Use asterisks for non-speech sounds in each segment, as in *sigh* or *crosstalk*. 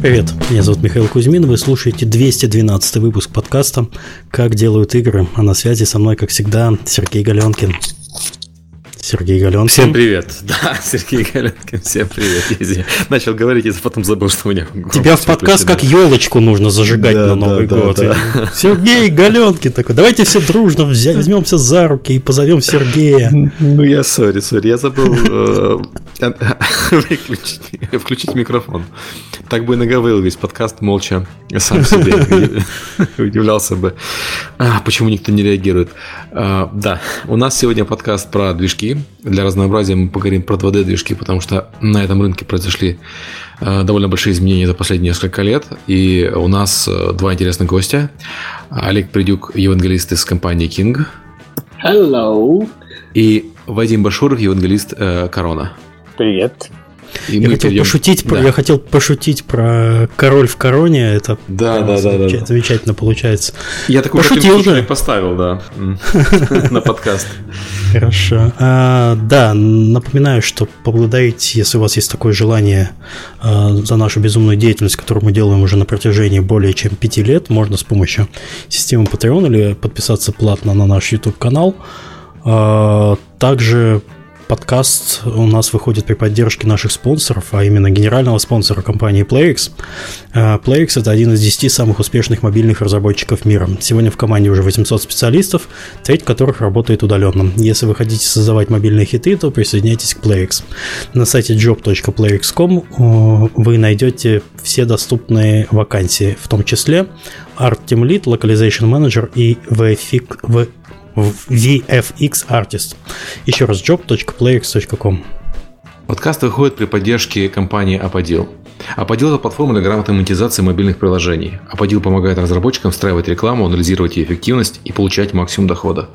Привет, меня зовут Михаил Кузьмин, вы слушаете 212 выпуск подкаста «Как делают игры», а на связи со мной, как всегда, Сергей Галенкин. Сергей Галенкин. Всем привет. *laughs* Да, Сергей Галенкин, всем привет. Я начал говорить, и потом забыл, что у меня Тебя в подкаст как елочку нужно зажигать да, на Новый да, год. Да, да. Сергей Галенкин такой, давайте все дружно взять, возьмемся за руки и позовем Сергея. Ну я сори, сори, я забыл э, *laughs* выключить, включить микрофон. Так бы и наговорил весь подкаст молча сам себе. *laughs* Удивлялся бы, а, почему никто не реагирует. А, да, у нас сегодня подкаст про движки. Для разнообразия мы поговорим про 2D-движки, потому что на этом рынке произошли а, довольно большие изменения за последние несколько лет. И у нас два интересных гостя. Олег Придюк, евангелист из компании King. Hello. И Вадим Башуров, евангелист э, Корона. Привет. И я, хотел перейдем... пошутить, да. я хотел пошутить про король в короне. Это да, да, да, да, замечательно получается. Я такой Пошутил же. поставил, да, *laughs* на подкаст. Хорошо. А, да, напоминаю, что поблагодарить, если у вас есть такое желание а, за нашу безумную деятельность, которую мы делаем уже на протяжении более чем пяти лет, можно с помощью системы Patreon или подписаться платно на наш YouTube канал. А, также подкаст у нас выходит при поддержке наших спонсоров, а именно генерального спонсора компании PlayX. Э, PlayX – это один из 10 самых успешных мобильных разработчиков мира. Сегодня в команде уже 800 специалистов, треть которых работает удаленно. Если вы хотите создавать мобильные хиты, то присоединяйтесь к PlayX. На сайте job.playx.com вы найдете все доступные вакансии, в том числе Art Team Lead, Localization Manager и VFX, VFX Artist. Еще раз job.playx.com. Подкаст выходит при поддержке компании Apodil. Apodil – это платформа для грамотной монетизации мобильных приложений. Apodil помогает разработчикам встраивать рекламу, анализировать ее эффективность и получать максимум дохода.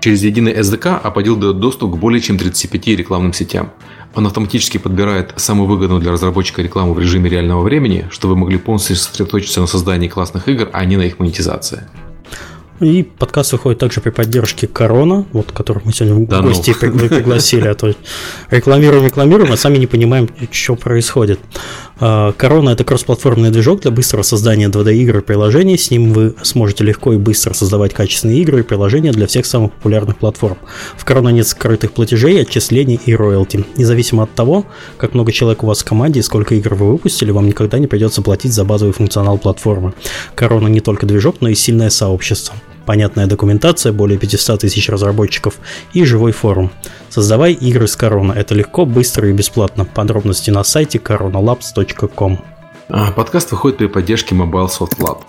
Через единый SDK Apodil дает доступ к более чем 35 рекламным сетям. Он автоматически подбирает самую выгодную для разработчика рекламу в режиме реального времени, чтобы вы могли полностью сосредоточиться на создании классных игр, а не на их монетизации. И подкаст выходит также при поддержке Корона, вот которых мы сегодня да в гости ну. пригласили, а то рекламируем, рекламируем, а сами не понимаем, что происходит. А, Корона это кроссплатформенный движок для быстрого создания 2D-игр и приложений. С ним вы сможете легко и быстро создавать качественные игры и приложения для всех самых популярных платформ. В Корона нет скрытых платежей, отчислений и роялти. Независимо от того, как много человек у вас в команде и сколько игр вы выпустили, вам никогда не придется платить за базовый функционал платформы. Корона не только движок, но и сильное сообщество понятная документация, более 500 тысяч разработчиков и живой форум. Создавай игры с Корона. Это легко, быстро и бесплатно. Подробности на сайте coronalabs.com. А, подкаст выходит при поддержке Mobile Soft Lab.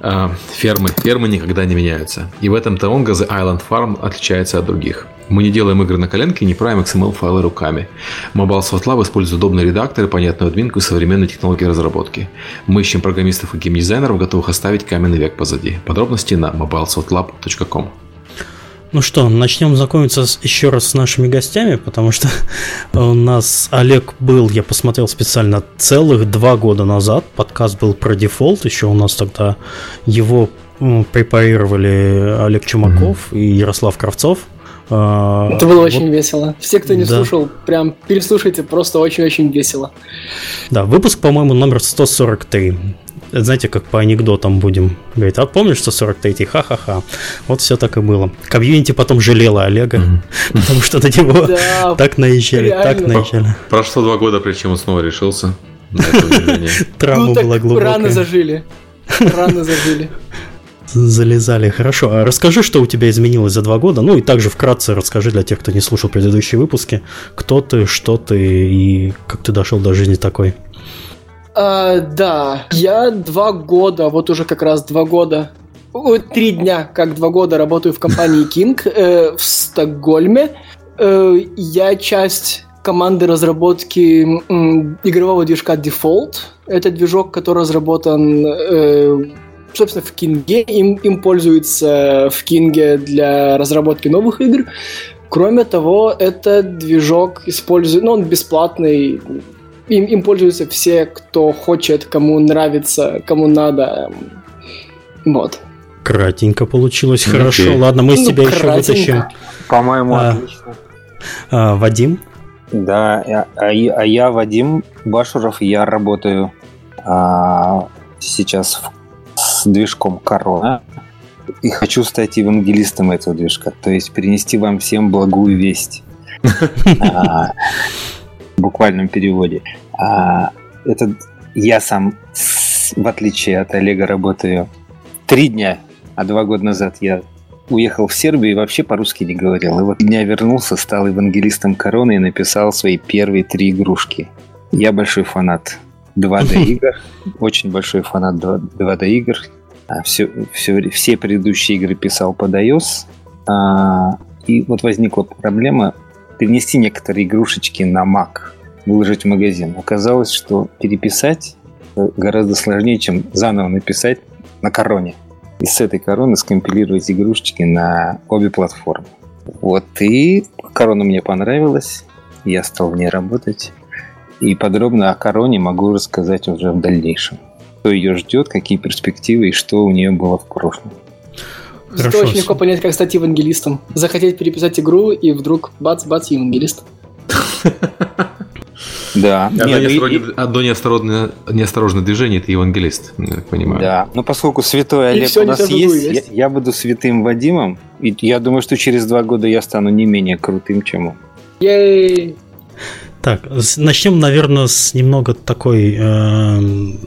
А, фермы. Фермы никогда не меняются. И в этом Таонга The Island Farm отличается от других. Мы не делаем игры на коленке, не правим XML-файлы руками. Mobile Soft Lab использует удобные редакторы, понятную админку и современные технологии разработки. Мы ищем программистов и геймдизайнеров, готовых оставить каменный век позади. Подробности на mobilesoftlab.com. Ну что, начнем знакомиться с, еще раз с нашими гостями, потому что *laughs* у нас Олег был, я посмотрел специально, целых два года назад. Подкаст был про дефолт, еще у нас тогда его препарировали Олег Чумаков mm-hmm. и Ярослав Кравцов. А, Это было вот. очень весело. Все, кто не да. слушал, прям переслушайте, просто очень-очень весело. Да, выпуск, по-моему, номер 143 знаете, как по анекдотам будем говорить, а помнишь, что 43-й, ха-ха-ха. Вот все так и было. Комьюнити потом жалела Олега, *laughs* потому что на него так наезжали, так наезжали. Прошло два года, прежде чем он снова решился. *laughs* Травма ну, была глубокая. Рано зажили. Рано зажили. Залезали. Хорошо. А расскажи, что у тебя изменилось за два года. Ну и также вкратце расскажи для тех, кто не слушал предыдущие выпуски, кто ты, что ты и как ты дошел до жизни такой. А, да, я два года, вот уже как раз два года, три дня, как два года работаю в компании *laughs* King э, в Стокгольме. Э, я часть команды разработки игрового движка Default. Это движок, который разработан, э, собственно, в Кинге. Им, им пользуются в Кинге для разработки новых игр. Кроме того, этот движок использует, ну, он бесплатный, им, им пользуются все, кто хочет, кому нравится, кому надо. Вот. Кратенько получилось. Okay. Хорошо, ладно, мы из ну, тебя кратенько. еще вытащим. По-моему, а, отлично. А, Вадим? Да, а, а, а я Вадим Башуров, я работаю а, сейчас в- с движком Корона. И хочу стать евангелистом этого движка. То есть принести вам всем благую весть. *laughs* А, В буквальном переводе. А, Это я сам, в отличие от Олега, работаю три дня, а два года назад я уехал в Сербию и вообще по-русски не говорил. И вот дня вернулся, стал евангелистом короны и написал свои первые три игрушки. Я большой фанат 2D *laughs* игр, очень большой фанат 2D игр. А Все, все, все предыдущие игры писал под iOS. А, И вот возникла проблема перенести некоторые игрушечки на Mac, выложить в магазин. Оказалось, что переписать э, гораздо сложнее, чем заново написать на короне. И с этой короны скомпилировать игрушечки на обе платформы. Вот, и корона мне понравилась, я стал в ней работать. И подробно о короне могу рассказать уже в дальнейшем. Что ее ждет, какие перспективы и что у нее было в прошлом. Хорошо. очень легко понять, как стать евангелистом. Захотеть переписать игру, и вдруг бац-бац, евангелист. *laughs* Да, Одно, нет, ну и- неосторожное, одно неосторожное, неосторожное движение – это евангелист, я так понимаю. Да, но поскольку святой Олег у нас есть, я, буду святым Вадимом, и я думаю, что через два года я стану не менее крутым, чем он. Ей! Так, начнем, наверное, с немного такой... эм,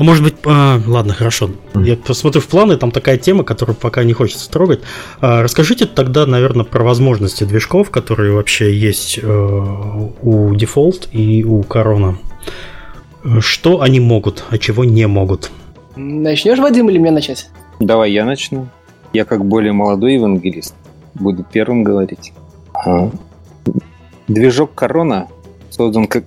А может быть, а, ладно, хорошо. Я посмотрю в планы, там такая тема, которую пока не хочется трогать. А, расскажите тогда, наверное, про возможности движков, которые вообще есть э, у Default и у Corona. Что они могут, а чего не могут? Начнешь, Вадим, или мне начать? Давай я начну. Я как более молодой евангелист буду первым говорить. А, Движок Корона создан как,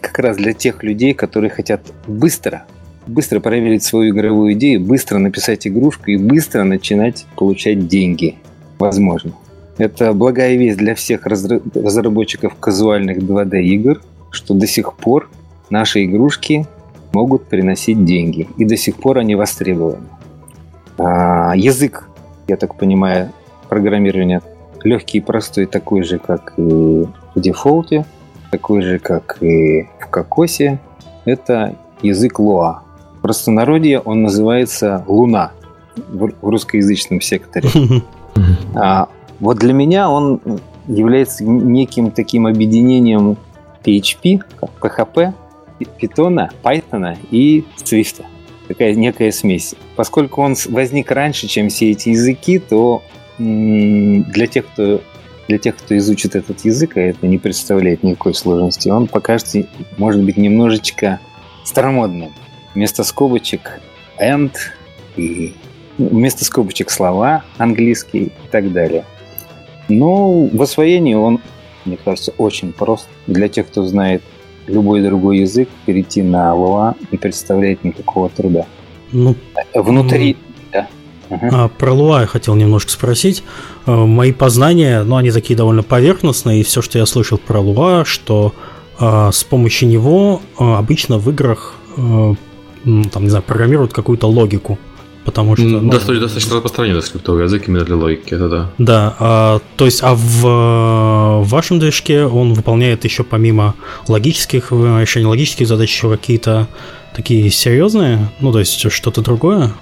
как раз для тех людей, которые хотят быстро, быстро проверить свою игровую идею, быстро написать игрушку и быстро начинать получать деньги. Возможно. Это благая весть для всех разра- разработчиков казуальных 2D игр, что до сих пор наши игрушки могут приносить деньги. И до сих пор они востребованы. А, язык, я так понимаю, программирования легкий и простой, такой же, как и в дефолте, такой же, как и в Кокосе. Это язык Луа. В простонародье он называется Луна в русскоязычном секторе. *laughs* А, вот для меня он является неким таким объединением PHP, PHP, Python, Python и Swift. Такая некая смесь. Поскольку он возник раньше, чем все эти языки, то для тех, кто для тех, кто изучит этот язык, а это не представляет никакой сложности, он покажется, может быть, немножечко старомодным. Вместо скобочек and и ну, вместо скобочек слова английские и так далее. Но в освоении он, мне кажется, очень прост. Для тех, кто знает любой другой язык, перейти на Луа не представляет никакого труда. Ну, Внутри... Да. Ага. Про Луа я хотел немножко спросить. А, Мои познания, ну, они такие довольно поверхностные, и все, что я слышал про Луа, что а, с помощью него а, обычно в играх, м, там, не знаю, программируют какую-то логику. Потому что... ну, Достаточно, достаточно распространенный скриптовый язык именно для логики, это да. Да, а, то есть, а в, э, в вашем движке он выполняет еще помимо логических э, решений, логических задач еще какие-то такие серьезные, ну, то есть что-то другое?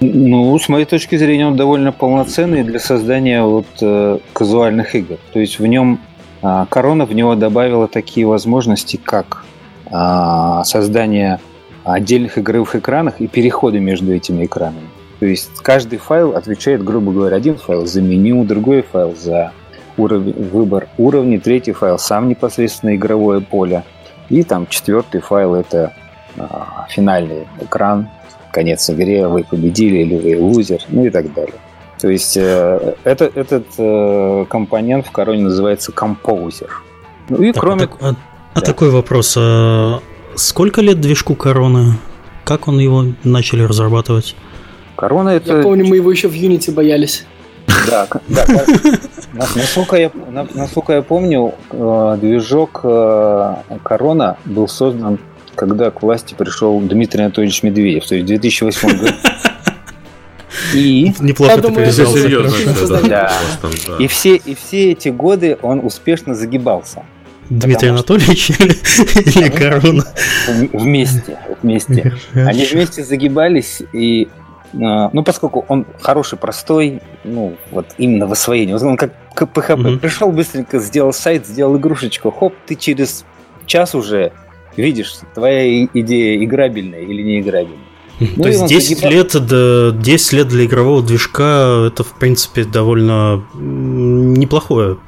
Ну, с моей точки зрения, он довольно полноценный для создания вот э, казуальных игр. То есть в нем а, Корона в него добавила такие возможности, как а, создание отдельных игровых экранов и переходы между этими экранами. То есть каждый файл отвечает, грубо говоря, один файл за меню, другой файл за уровень, выбор уровней, третий файл сам непосредственно игровое поле, и там четвертый файл это а, финальный экран, конец игре, вы победили или вы лузер, ну и так далее. То есть э, это, этот э, компонент в короне называется композер. Ну и Так, кроме... а, так- а- а Да. такой вопрос. а сколько лет движку Короны? Как он его начали разрабатывать? Корона это... Я помню, мы его еще в Unity боялись. Да, да, насколько, я, на- насколько я помню, э, движок э, Корона был создан, когда к власти пришел Дмитрий Анатольевич Медведев, то есть в 2008 году. И, Неплохо Я ты думаю, серьезно, да. Да. и, все, и все эти годы он успешно загибался. Дмитрий Потому Анатольевич *laughs* или Корона? Вместе. вместе. Они вместе загибались и а, ну, поскольку он хороший, простой, ну, вот именно в освоении. Он как PHP. Mm-hmm. Пришел быстренько, сделал сайт, сделал игрушечку. Хоп, ты через час уже видишь, твоя идея играбельная или не играбельная. Ну, То есть 10 загибал... лет, до, 10 лет для игрового движка это, в принципе, довольно неплохое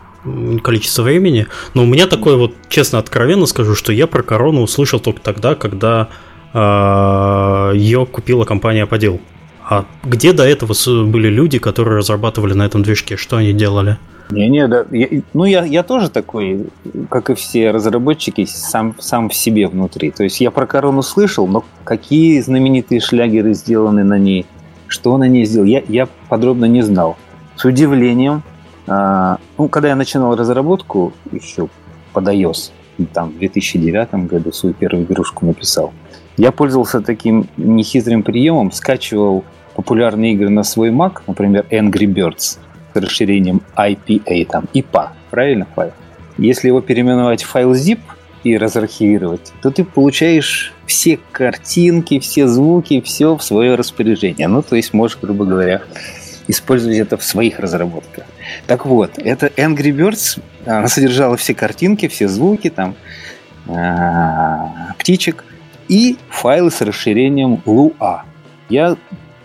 количество времени. Но у меня такое вот, честно, откровенно скажу, что я про корону услышал только тогда, когда э, ее купила компания Подел. А где до этого были люди, которые разрабатывали на этом движке? Что они делали? Не-не, да. Я, ну, я, я тоже такой, как и все разработчики, сам, сам в себе внутри. То есть я про корону слышал, но какие знаменитые шлягеры сделаны на ней, что на ней сделал, я, я подробно не знал. С удивлением, а, ну, когда я начинал разработку еще под iOS, там в 2009 году свою первую игрушку написал, я пользовался таким нехитрым приемом, скачивал популярные игры на свой Mac, например, Angry Birds – с расширением IPA, там, IPA, правильно файл? Если его переименовать в файл zip и разархивировать, то ты получаешь все картинки, все звуки, все в свое распоряжение. Ну, то есть можешь, грубо говоря, использовать это в своих разработках. Так вот, это Angry Birds, она содержала все картинки, все звуки, там, а, птичек и файлы с расширением Lua. Я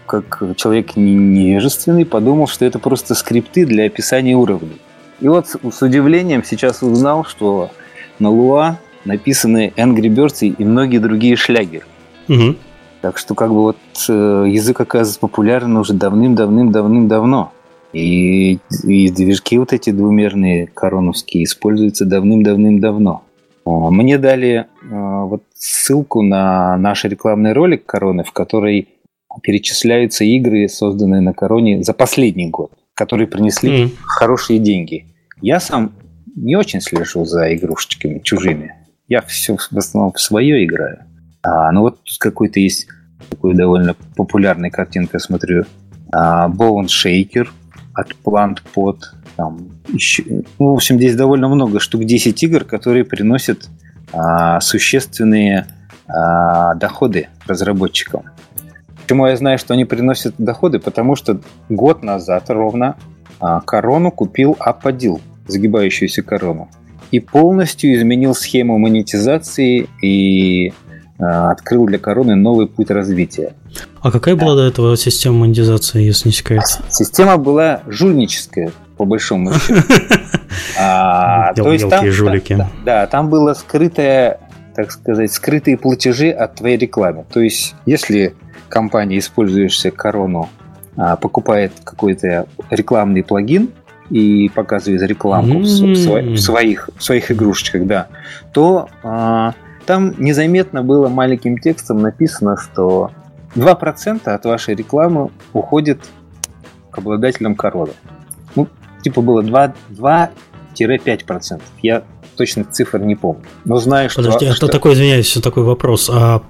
как человек невежественный, подумал, что это просто скрипты для описания уровней. И вот с удивлением сейчас узнал, что на Луа написаны Angry Birds и многие другие шлягеры. Угу. Так что как бы вот э, язык оказывается популярен уже давным-давным-давным-давно. И, и движки вот эти двумерные короновские используются давным-давным-давно. Мне дали э, вот ссылку на наш рекламный ролик короны, в которой перечисляются игры, созданные на Короне за последний год, которые принесли mm. хорошие деньги. Я сам не очень слежу за игрушечками чужими. Я все в основном в свое играю. А, ну вот тут какой-то есть такой довольно популярный картинка, смотрю. А, Bone Shaker от Plant Pot. Там еще, ну, в общем, здесь довольно много, штук 10 игр, которые приносят а, существенные а, доходы разработчикам. Почему я знаю, что они приносят доходы? Потому что год назад ровно а, корону купил Ападил, загибающуюся корону. И полностью изменил схему монетизации и открыл для короны новый путь развития. А какая была до этого система монетизации, если не секрет? Система была жульническая, по большому счету. *laughs* А, там, жулики. Да, там было скрытое, так сказать, скрытые платежи от твоей рекламы. То есть, если компания, использующая корону, а, покупает какой-то рекламный плагин и показывает рекламку mm-hmm. в, своих, в своих игрушечках, да, то а, там незаметно было маленьким текстом написано, что 2% от вашей рекламы уходит к обладателям короны. Ну, типа было 2, 2-5%. Я точных цифр не помню. Но знаю, что... Подожди, а что такое, извиняюсь, такой вопрос. А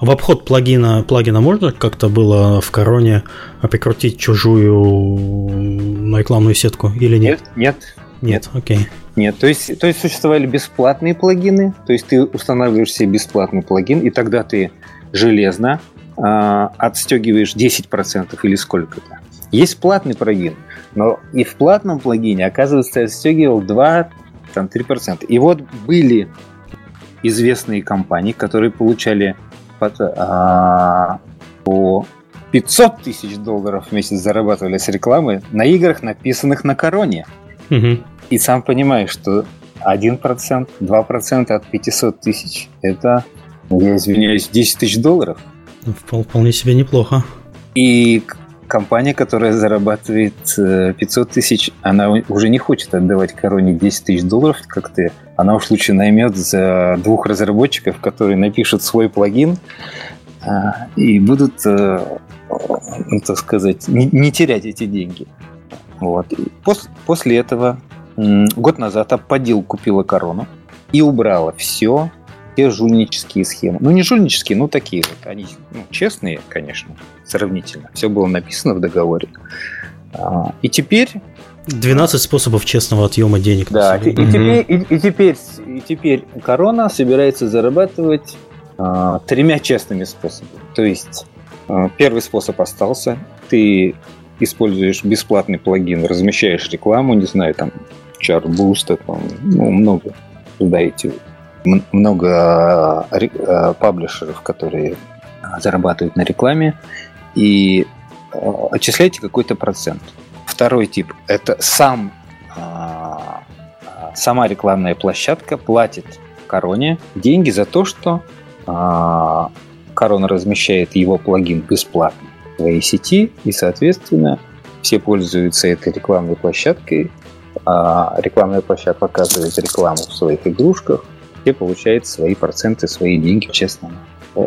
в обход плагина, плагина можно как-то было в короне прикрутить чужую рекламную сетку или нет? Нет, нет. Нет, окей. Нет, то есть, то есть существовали бесплатные плагины, то есть ты устанавливаешь себе бесплатный плагин, и тогда ты железно э, отстегиваешь 10% или сколько-то. Есть платный плагин, но и в платном плагине, оказывается, ты отстегивал 2-3%. И вот были известные компании, которые получали а, по 500 тысяч долларов в месяц зарабатывали с рекламы на играх, написанных на короне. Угу. И сам понимаешь, что 1%, 2% от 500 тысяч – это, я извиняюсь, 10 тысяч долларов. Вполне себе неплохо. И компания, которая зарабатывает 500 э, тысяч, она уже не хочет отдавать короне 10 тысяч долларов, как ты. Она уж лучше наймет за двух разработчиков, которые напишут свой плагин а, и будут, э, ну, так сказать, не, не терять эти деньги. Вот. И пос, после этого год назад Аппадил купила корону и убрала все те жульнические схемы. Ну, не жульнические, но такие вот. Они ну, честные, конечно, сравнительно. Все было написано в договоре. А, и теперь 12 способов честного отъема денег. Да, и, и, теперь, и, и, теперь, и теперь корона собирается зарабатывать э, тремя честными способами. То есть э, первый способ остался. Ты используешь бесплатный плагин, размещаешь рекламу, не знаю, там, Chart там, ну, много, знаете, много э, э, паблишеров, которые зарабатывают на рекламе, и э, отчисляйте какой-то процент. Второй тип – это сам, сама рекламная площадка платит Короне деньги за то, что Корона размещает его плагин бесплатно в своей сети, и, соответственно, все пользуются этой рекламной площадкой, рекламная площадка показывает рекламу в своих игрушках, все получают свои проценты, свои деньги честно.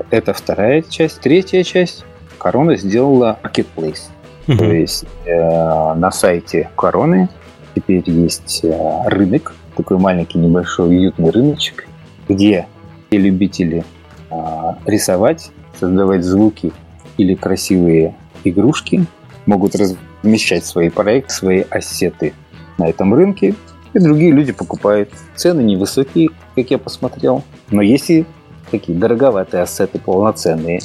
Это вторая часть. Третья часть. Корона сделала marketplace. Угу. То есть э, на сайте Короны теперь есть э, рынок, такой маленький небольшой уютный рыночек, где все любители э, рисовать, создавать звуки или красивые игрушки могут размещать свои проекты, свои ассеты на этом рынке, и другие люди покупают. Цены невысокие, как я посмотрел, но есть и такие дороговатые ассеты, полноценные.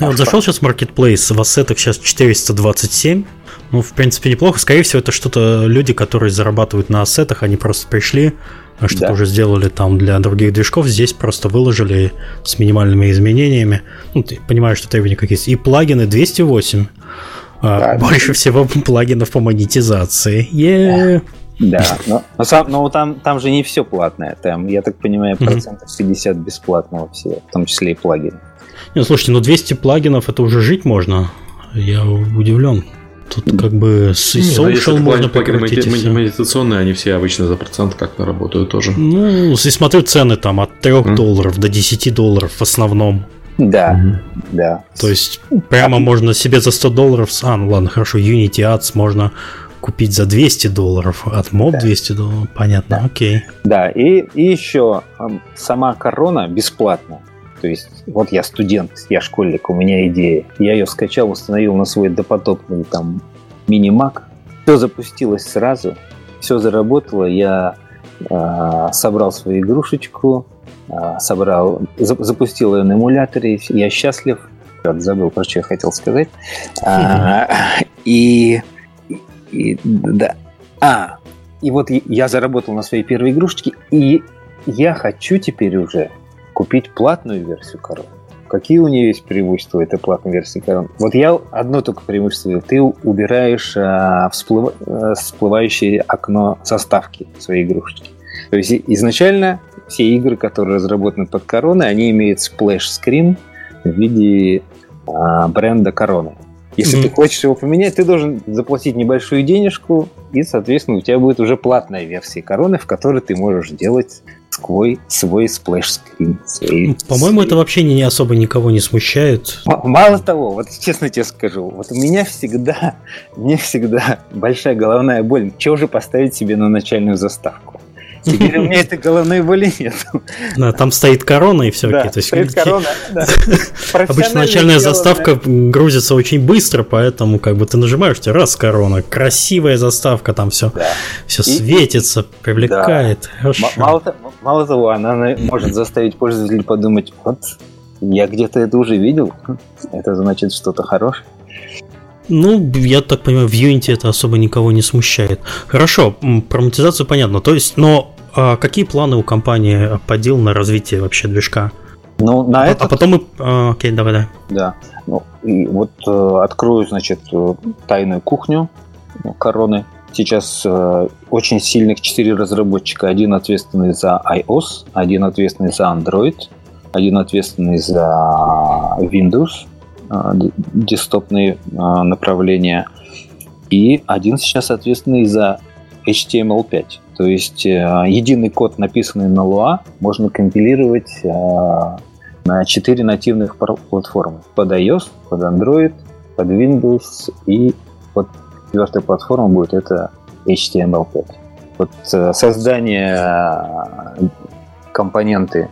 Я вот зашел сейчас в Marketplace, в ассетах сейчас 427. Ну, в принципе, неплохо. Скорее всего, это что-то люди, которые зарабатывают на ассетах, они просто пришли, а что-то да. уже сделали там для других движков, здесь просто выложили с минимальными изменениями. Ну, ты понимаешь, что требования какие есть. И плагины 208. А, да, Больше да. всего плагинов по монетизации. Yeah. Да, но, но, сам, но там, там же не все платное. Там, я так понимаю, процентов 50 бесплатного все, в том числе и плагины. Не, слушайте, ну 200 плагинов это уже жить можно. Я удивлен. Тут как бы с social ну, можно прекратить. Медитационные, они все обычно за процент как-то работают тоже. Ну, и смотрю цены там от 3 mm. долларов до 10 долларов в основном. Да, mm-hmm. да. То есть прямо а... можно себе за 100 долларов... А, ну ладно, хорошо, Unity Ads можно купить за 200 долларов, от моб да. 200 долларов, понятно, да. окей. Да, и, и еще сама корона бесплатна. То есть, вот я студент, я школьник, у меня идея. Я ее скачал, установил на свой допотопный там мини-мак. Все запустилось сразу, все заработало. Я э, собрал свою игрушечку, собрал, за, запустил ее на эмуляторе. Я счастлив. Забыл, про что я хотел сказать. А, и, и да. А, и вот я заработал на своей первой игрушечке, и я хочу теперь уже купить платную версию Корон. Какие у нее есть преимущества этой платной версии Корон? Вот я одно только преимущество. Ты убираешь а, всплыв... а, всплывающее окно заставки своей игрушечки. То есть изначально все игры, которые разработаны под короной, они имеют splash screen в виде а, бренда короны. Если mm-hmm. ты хочешь его поменять, ты должен заплатить небольшую денежку, и, соответственно, у тебя будет уже платная версия короны, в которой ты можешь делать свой, свой splash screen. Ну, по-моему, это вообще не, не особо никого не смущает. Мало того, вот честно тебе скажу, вот у меня всегда, *laughs* мне всегда большая головная боль. Чего же поставить себе на начальную заставку? Теперь у меня этой головной боли нет. Да, там стоит корона и все. Да, то есть, стоит *laughs* корона, да. Обычно начальная заставка грузится очень быстро, поэтому как бы ты нажимаешь, тебе раз корона, красивая заставка, там все, да. все светится, привлекает. Да. Мало, мало того, она может заставить пользователя подумать, вот я где-то это уже видел, это значит что-то хорошее. Ну, я так понимаю, в Unity это особо никого не смущает. Хорошо, про монетизацию понятно. То есть, но а какие планы у компании подел на развитие вообще движка? Ну, на а, это... А потом мы... А, окей, давай, давай. Да. Ну, и вот э, открою, значит, э, тайную кухню короны. Сейчас э, очень сильных четыре разработчика. Один ответственный за iOS, один ответственный за Android, один ответственный за Windows, десктопные э, направления, и один сейчас ответственный за HTML5. То есть э, единый код, написанный на Lua, можно компилировать э, на 4 нативных платформы. Под iOS, под Android, под Windows и под четвертая платформа будет это HTML5. Вот э, создание компоненты,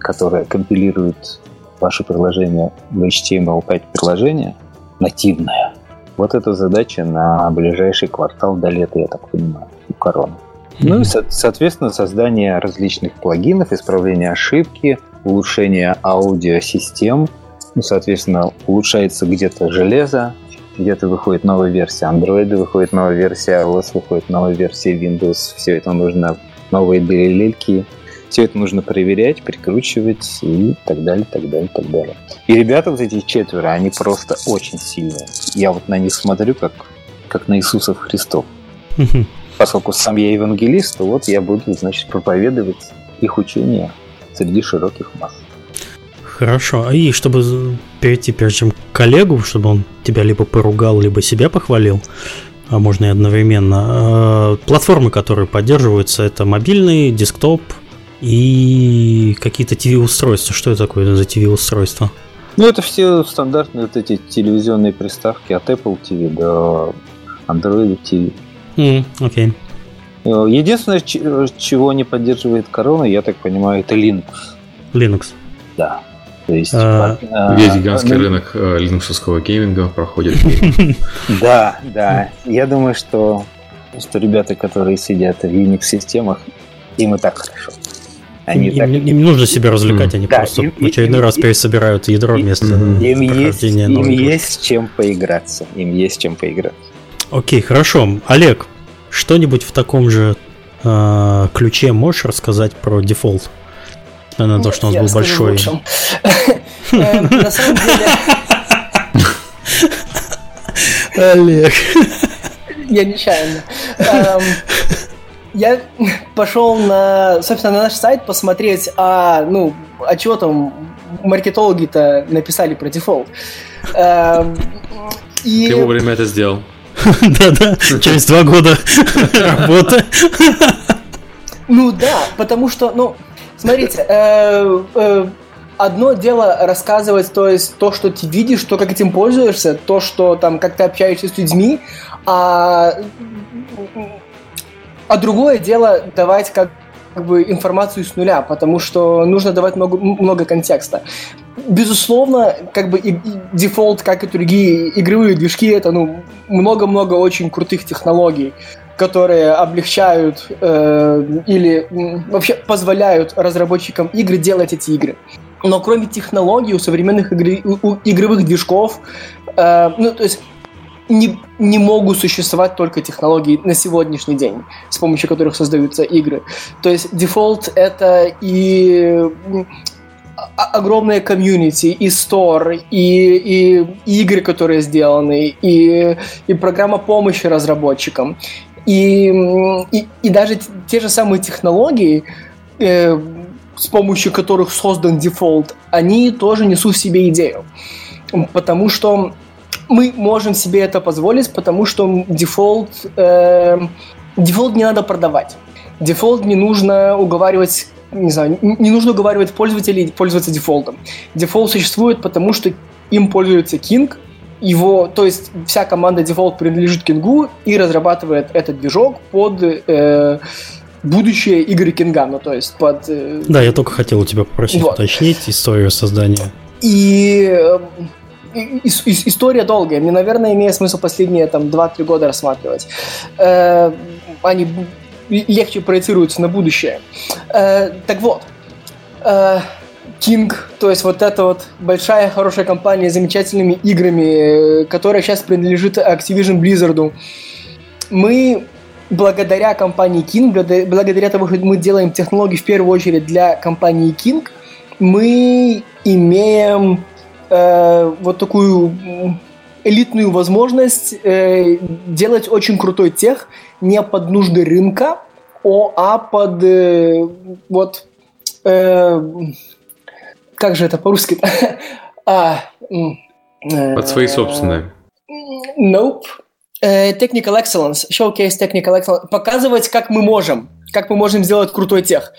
которые компилируют ваше приложение в HTML5 приложение, нативное, вот эта задача на ближайший квартал до лета, я так понимаю, у короны. Ну и, соответственно, создание различных плагинов, исправление ошибки, улучшение аудиосистем, ну, соответственно, улучшается где-то железо, где-то выходит новая версия Android, выходит новая версия iOS, выходит новая версия Windows. Все это нужно, новые дырельки, все это нужно проверять, прикручивать и так далее, так далее, так далее. И ребята вот эти четверо, они просто очень сильные. Я вот на них смотрю, как, как на Иисусов Христов. *laughs* Поскольку сам я евангелист, то вот я буду, значит, проповедовать их учение среди широких масс. Хорошо. И чтобы перейти, прежде чем к коллегу, чтобы он тебя либо поругал, либо себя похвалил, а можно и одновременно, э, платформы, которые поддерживаются, это мобильный, десктоп и какие-то TV-устройства. Что это такое за TV-устройства? Ну, это все стандартные вот эти телевизионные приставки от Apple TV до Android TV. Mm, окей. Okay. Единственное, чего не поддерживает корона, я так понимаю, это Linux. Linux. Да. То есть, а, а, Весь гигантский ну, рынок э, линуксовского гейминга проходит. *laughs* Да, да. Я думаю, что, что ребята, которые сидят в Unix-системах, им и так хорошо. Они им, так... им, нужно себя развлекать, они да, просто им, в очередной им, раз пересобирают ядро вместо им, есть, им есть чем поиграться. Им есть чем поиграться. Окей, хорошо. Олег, что-нибудь в таком же э, ключе можешь рассказать про Defold? На то, что он был большой. Э, на самом деле... *laughs* Олег. Я нечаянно. Я *laughs* пошел на, собственно, на наш сайт посмотреть, а, ну, а чего там маркетологи-то написали про дефолт. Эм, и... Ты вовремя это сделал. *laughs* Да-да, через два года *laughs* работы. Ну да, потому что, ну, смотрите, э, э, одно дело рассказывать, то есть то, что ты видишь, то, как этим пользуешься, то, что там, как ты общаешься с людьми, а, а другое дело давать как как бы информацию с нуля, потому что нужно давать много, много контекста. Безусловно, как бы и, и дефолт, как и другие игровые движки, это ну много-много очень крутых технологий, которые облегчают э, или вообще позволяют разработчикам игр делать эти игры. Но кроме технологий у современных игры, у игровых движков, э, ну то есть не, не могут существовать только технологии на сегодняшний день, с помощью которых создаются игры. То есть дефолт это и огромное комьюнити, и стор, и, и, и игры, которые сделаны, и, и программа помощи разработчикам. И, и, и даже те же самые технологии, э, с помощью которых создан Defold, они тоже несут в себе идею. Потому что мы можем себе это позволить, потому что Defold, э, Defold не надо продавать. Defold не нужно уговаривать не знаю, не нужно уговаривать пользователей пользоваться дефолдом. Defold существует, потому что им пользуется King, его, то есть вся команда Defold принадлежит Кингу и разрабатывает этот движок под э, будущее игры Кинга, ну то есть под... Э, да, я только хотел у тебя попросить вот. уточнить историю создания. И э, история долгая. Мне, наверное, имеет смысл последние там 2-3 года рассматривать. Э, они легче проецируются на будущее. Э, так вот, э, King, то есть вот эта вот большая хорошая компания с замечательными играми, которая сейчас принадлежит Activision Blizzard, мы благодаря компании King, благодаря тому, что мы делаем технологии в первую очередь для компании King, мы имеем э, вот такую элитную возможность э, делать очень крутой тех не под нужды рынка, о, а под э, вот э, как же это по-русски? *laughs* а, э, под свои собственные. Nope. Э, technical excellence, showcase technical excellence, показывать, как мы можем, как мы можем сделать крутой тех.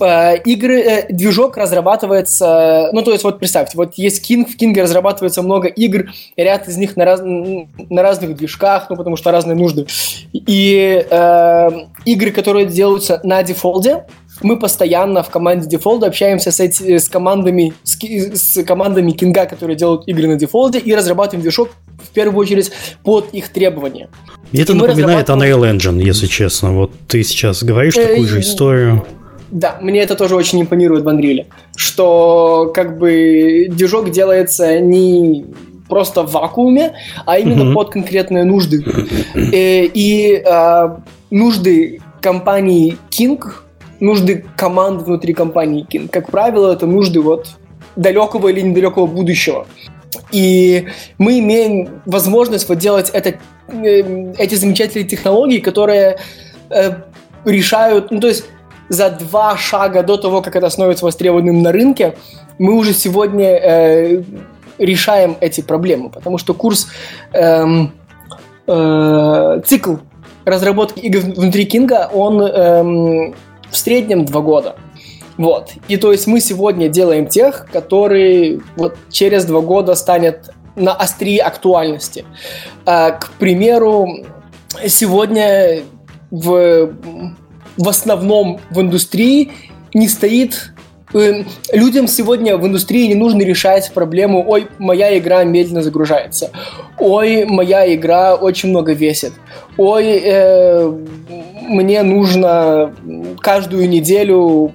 Э, игры, э, движок разрабатывается, ну, то есть, вот представьте, вот есть King, в King разрабатывается много игр, ряд из них на, раз, на разных движках, ну, потому что разные нужды. И э, игры, которые делаются на дефолде, мы постоянно в команде дефолда общаемся с, эти, с командами с, с командами Кинга, которые делают игры на дефолде, и разрабатываем движок в первую очередь под их требования. это и напоминает разрабатываем... Unreal Engine, если честно. Вот ты сейчас говоришь такую же историю. да, мне это тоже очень импонирует в Unreal, что как бы движок делается не просто в вакууме, а именно mm-hmm. под конкретные нужды. И, э, и а, нужды компании King, нужды команд внутри компании King, как правило, это нужды вот далекого или недалекого будущего. И мы имеем возможность вот делать это, э, эти замечательные технологии, которые э, решают, ну то есть за два шага до того, как это становится востребованным на рынке, мы уже сегодня э, решаем эти проблемы, потому что курс эм, э, цикл разработки игр внутри Кинга, он эм, в среднем два года. Вот. И то есть мы сегодня делаем тех, которые вот через два года станет на острие актуальности. А, к примеру, сегодня в, в основном в индустрии не стоит э, людям сегодня в индустрии не нужно решать проблему «Ой, моя игра медленно загружается», «Ой, моя игра очень много весит», «Ой, э, мне нужно каждую неделю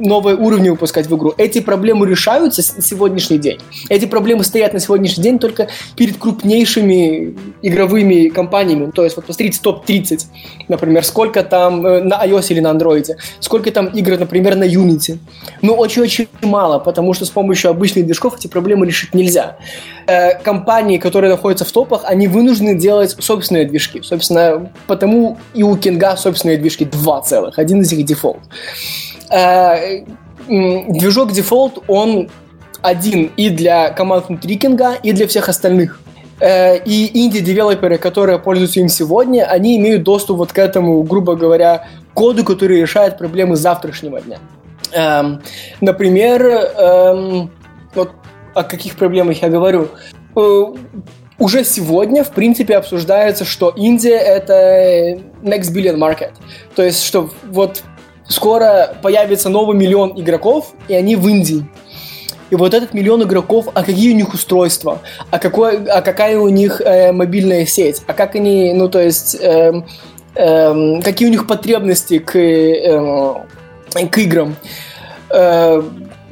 новые уровни выпускать в игру. Эти проблемы решаются на сегодняшний день. Эти проблемы стоят на сегодняшний день только перед крупнейшими игровыми компаниями. То есть, вот посмотрите топ-30, например, сколько там э, на iOS или на Android, сколько там игр, например, на Unity. Ну, очень-очень мало, потому что с помощью обычных движков эти проблемы решить нельзя. Э, компании, которые находятся в топах, они вынуждены делать собственные движки. Собственно, потому и у Кинга собственные движки два целых. Один из них Defold. Э, движок Defold, он один и для команд внутри Кинга, и для всех остальных. Э, и инди-девелоперы, которые пользуются им сегодня, они имеют доступ вот к этому, грубо говоря, коду, который решает проблемы завтрашнего дня. Эм, например, эм, вот о каких проблемах я говорю. Уже сегодня, в принципе, обсуждается, что Индия — это next billion market. То есть, что вот скоро появится новый миллион игроков, и они в Индии. И вот этот миллион игроков, а какие у них устройства, а, какой, а какая у них э, мобильная сеть, а как они, ну то есть, э, э, какие у них потребности к, э, к играм. Э,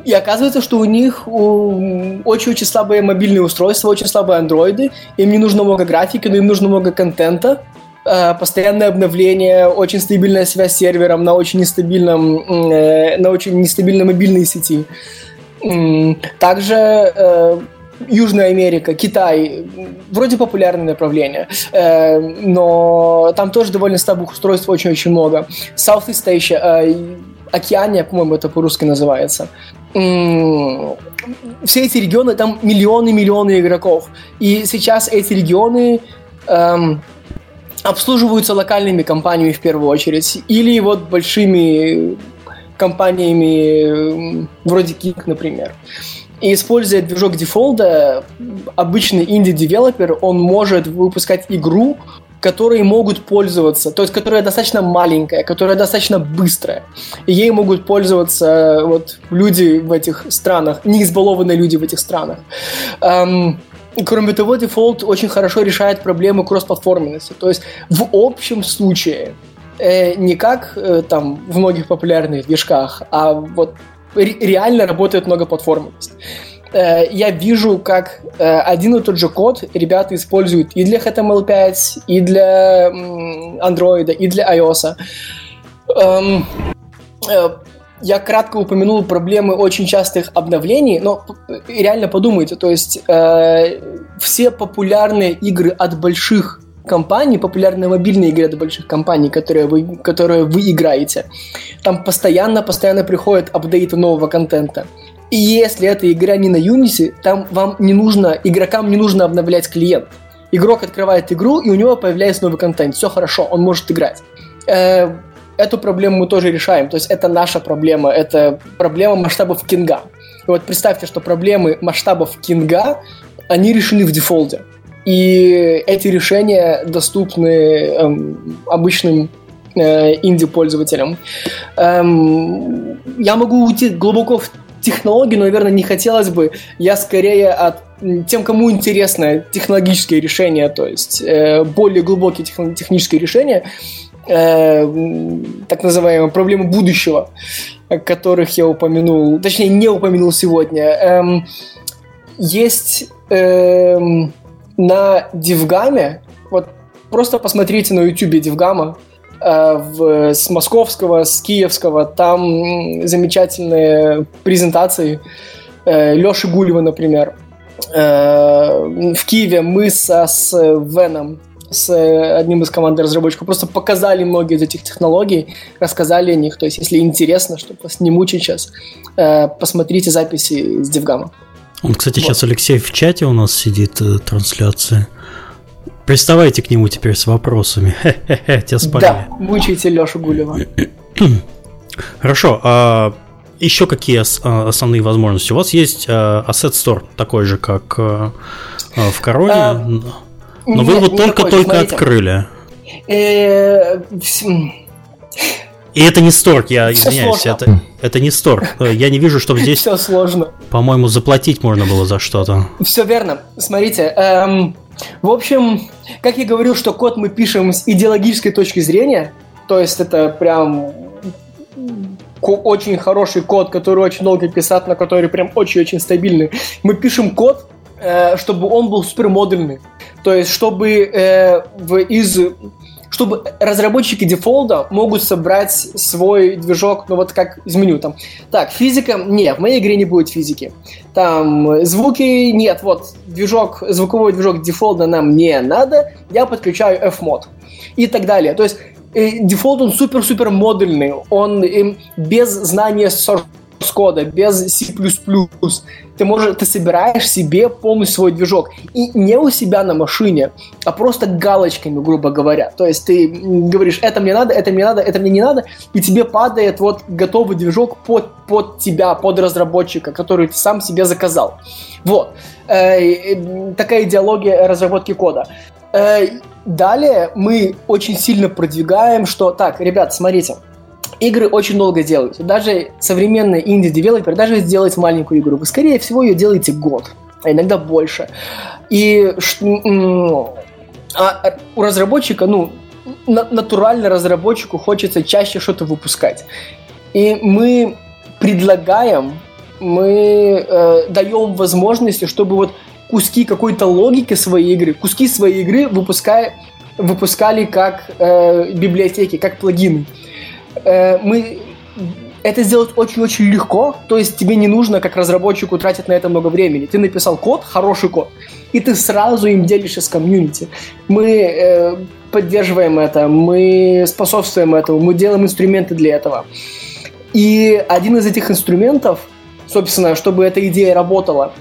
и оказывается, что у них очень-очень слабые мобильные устройства, очень слабые андроиды, им не нужно много графики, но им нужно много контента, э, постоянное обновление, очень стабильная связь с сервером на очень нестабильном, э, на очень нестабильной мобильной сети. Также э, Южная Америка, Китай, вроде популярное направление, э, но там тоже довольно слабых устройств очень-очень много. Southeast Asia, э, Океания, по-моему, это по-русски называется. Все эти регионы, там миллионы-миллионы игроков. И сейчас эти регионы эм, обслуживаются локальными компаниями в первую очередь. Или вот большими компаниями вроде Kik, например. И используя движок дефолда, обычный инди-девелопер, он может выпускать игру, которые могут пользоваться, то есть которая достаточно маленькая, которая достаточно быстрая. И ей могут пользоваться вот люди в этих странах, не избалованные люди в этих странах. Эм, кроме того, дефолт очень хорошо решает проблему кроссплатформенности. То есть в общем случае э, не как э, там в многих популярных движках, а вот ре- реально работает многоплатформенность. Э, я вижу, как э, один и тот же код ребята используют и для HTML5, и для Android, и для iOS. Эм, э, я кратко упомянул проблемы очень частых обновлений, но реально подумайте, то есть все популярные игры от больших компаний, популярные мобильные игры от больших компаний, которые вы, которые вы играете, там постоянно, постоянно приходят апдейты нового контента. И если эта игра не на Unity, там вам не нужно, игрокам не нужно обновлять клиент. Игрок открывает игру, и у него появляется новый контент. Все хорошо, он может играть. Э, эту проблему мы тоже решаем. То есть это наша проблема, это проблема масштабов Кинга. И вот представьте, что проблемы масштабов Кинга, они решены в дефолте. И эти решения доступны эм, обычным э, инди-пользователям. Эм, я могу уйти глубоко в технологии, но, наверное, не хотелось бы. Я скорее от тем, кому интересно технологические решения, то есть э, более глубокие техни- технические решения, э, так называемые проблемы будущего, которых я упомянул, точнее не упомянул сегодня. Эм, есть эм, на Дивгаме, вот просто посмотрите на YouTube Дивгама, в, с московского, с киевского, там замечательные презентации э, Леши Гулева, например. Э, в Киеве мы со, с Веном с одним из команд разработчиков, просто показали многие из этих технологий, рассказали о них. То есть, если интересно, чтобы вас не мучить сейчас, э, посмотрите записи с Девгама. Он, кстати, вот. сейчас Алексей в чате у нас сидит, э, трансляция. Приставайте к нему теперь с вопросами. *laughs* Хе-хе-хе, тебя спалили. Да, мучайте Лешу Гулева. *clears throat* Хорошо, а еще какие а, основные возможности? У вас есть а, Asset Store, такой же, как а, в Короне. Но вы его только-только открыли. Э, и это не сторк, я извиняюсь, это, это не сторк. Я не вижу, что здесь... *laughs* Все сложно. По-моему, заплатить можно было за что-то. Все верно. Смотрите, эм, в общем, как я говорил, что код мы пишем с идеологической точки зрения, то есть это прям очень хороший код, который очень долго писать, на который прям очень-очень стабильный. Мы пишем код, э, чтобы он был супер модульный. То есть, чтобы э, в, из чтобы разработчики дефолда могут собрать свой движок, ну вот как из меню там. Так, физика, нет, в моей игре не будет физики. Там звуки, нет, вот движок, звуковой движок дефолда нам не надо, я подключаю F-мод и так далее. То есть э, дефолт он супер-супер модульный, он э, без знания source кода, без C++. Ты, можешь, ты собираешь себе полностью свой движок. И не у себя на машине, а просто галочками, грубо говоря. То есть ты говоришь, это мне надо, это мне надо, это мне не надо, и тебе падает вот готовый движок под, под тебя, под разработчика, который ты сам себе заказал. Вот. Э, такая идеология разработки кода. Э, далее мы очень сильно продвигаем, что так, ребят, смотрите, игры очень долго делают. Даже современные инди-девелоперы, даже сделать маленькую игру, вы, скорее всего, ее делаете год, а иногда больше. И а у разработчика, ну, натурально разработчику хочется чаще что-то выпускать. И мы предлагаем, мы э, даем возможности, чтобы вот куски какой-то логики своей игры, куски своей игры выпуская, выпускали как э, библиотеки, как плагины э, мы это сделать очень-очень легко, то есть тебе не нужно, как разработчику, тратить на это много времени. Ты написал код, хороший код, и ты сразу им делишься с комьюнити. Мы э, поддерживаем это, мы способствуем этому, мы делаем инструменты для этого. И один из этих инструментов, собственно, чтобы эта идея работала,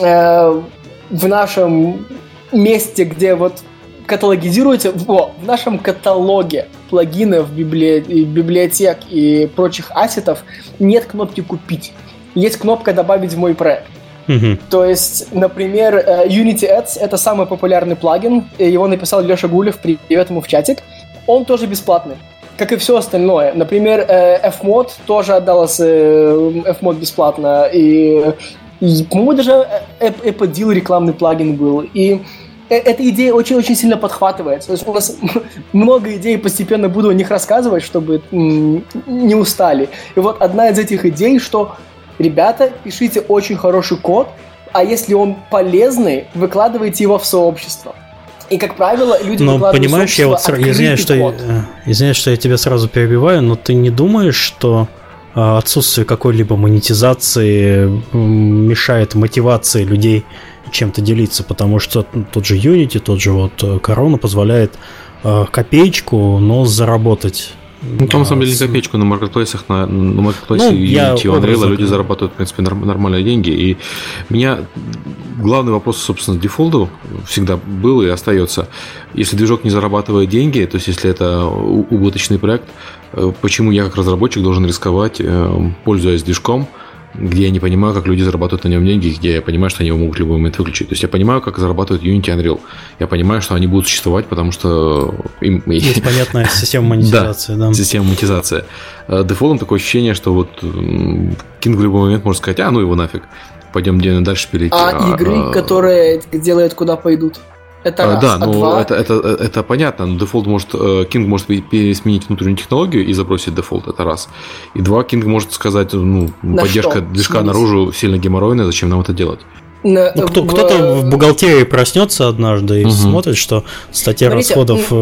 э, в нашем месте, где вот каталогизируете, во, в нашем каталоге плагинов, библи... библиотек и прочих ассетов нет кнопки «Купить». Есть кнопка «Добавить в мой проект». Mm-hmm. То есть, например, э, Unity Ads — это самый популярный плагин. Его написал Леша Гулев, привет ему в чатик. Он тоже бесплатный как и все остальное. Например, э, Fmod тоже отдалось э, Fmod бесплатно. И, и по-моему, даже Apple рекламный плагин был. И эта идея очень-очень сильно подхватывается. То есть у нас *laughs* много идей, постепенно буду о них рассказывать, чтобы не устали. И вот одна из этих идей, что, ребята, пишите очень хороший код, а если он полезный, выкладывайте его в сообщество. И, как правило, люди но, понимаешь, я вот сразу, извиняюсь, что я, э, извиняюсь, что я тебя сразу перебиваю, но ты не думаешь, что отсутствие какой-либо монетизации мешает мотивации людей чем-то делиться, потому что тот же Unity, тот же вот Corona э, позволяет э, копеечку, но заработать ну, там, на самом деле, не копеечку на маркетплейсах, на, на маркетплейсе ну, Unity, у Unreal люди зарабатывают, в принципе, нормальные деньги. И у меня главный вопрос, собственно, дефолту всегда был и остается. Если движок не зарабатывает деньги, то есть если это убыточный проект, э, почему я как разработчик должен рисковать, пользуясь движком, где я не понимаю, как люди зарабатывают на нем деньги, где я понимаю, что они его могут в любой момент выключить. То есть я понимаю, как зарабатывают Unity и Unreal. Я понимаю, что они будут существовать, потому что им... *laughs* Есть понятная система монетизации, да. да. система монетизации. Э, дефолтом такое ощущение, что вот King в любой момент может сказать, а ну его нафиг, пойдем дальше пилить. А, а игры, а, которые делают куда пойдут? Это А, раз. да, а ну два, это, это, это понятно, но дефолт может, э, King может пе- пересменить внутреннюю технологию и забросить дефолт, это раз. И два, King может сказать, ну, На поддержка что? движка Смотрите. наружу сильно геморройная, зачем нам это делать? на- Ну, кто, в- кто-то в бухгалтерии проснется однажды и Мгм. смотрит, что статья Смотрите, расходов...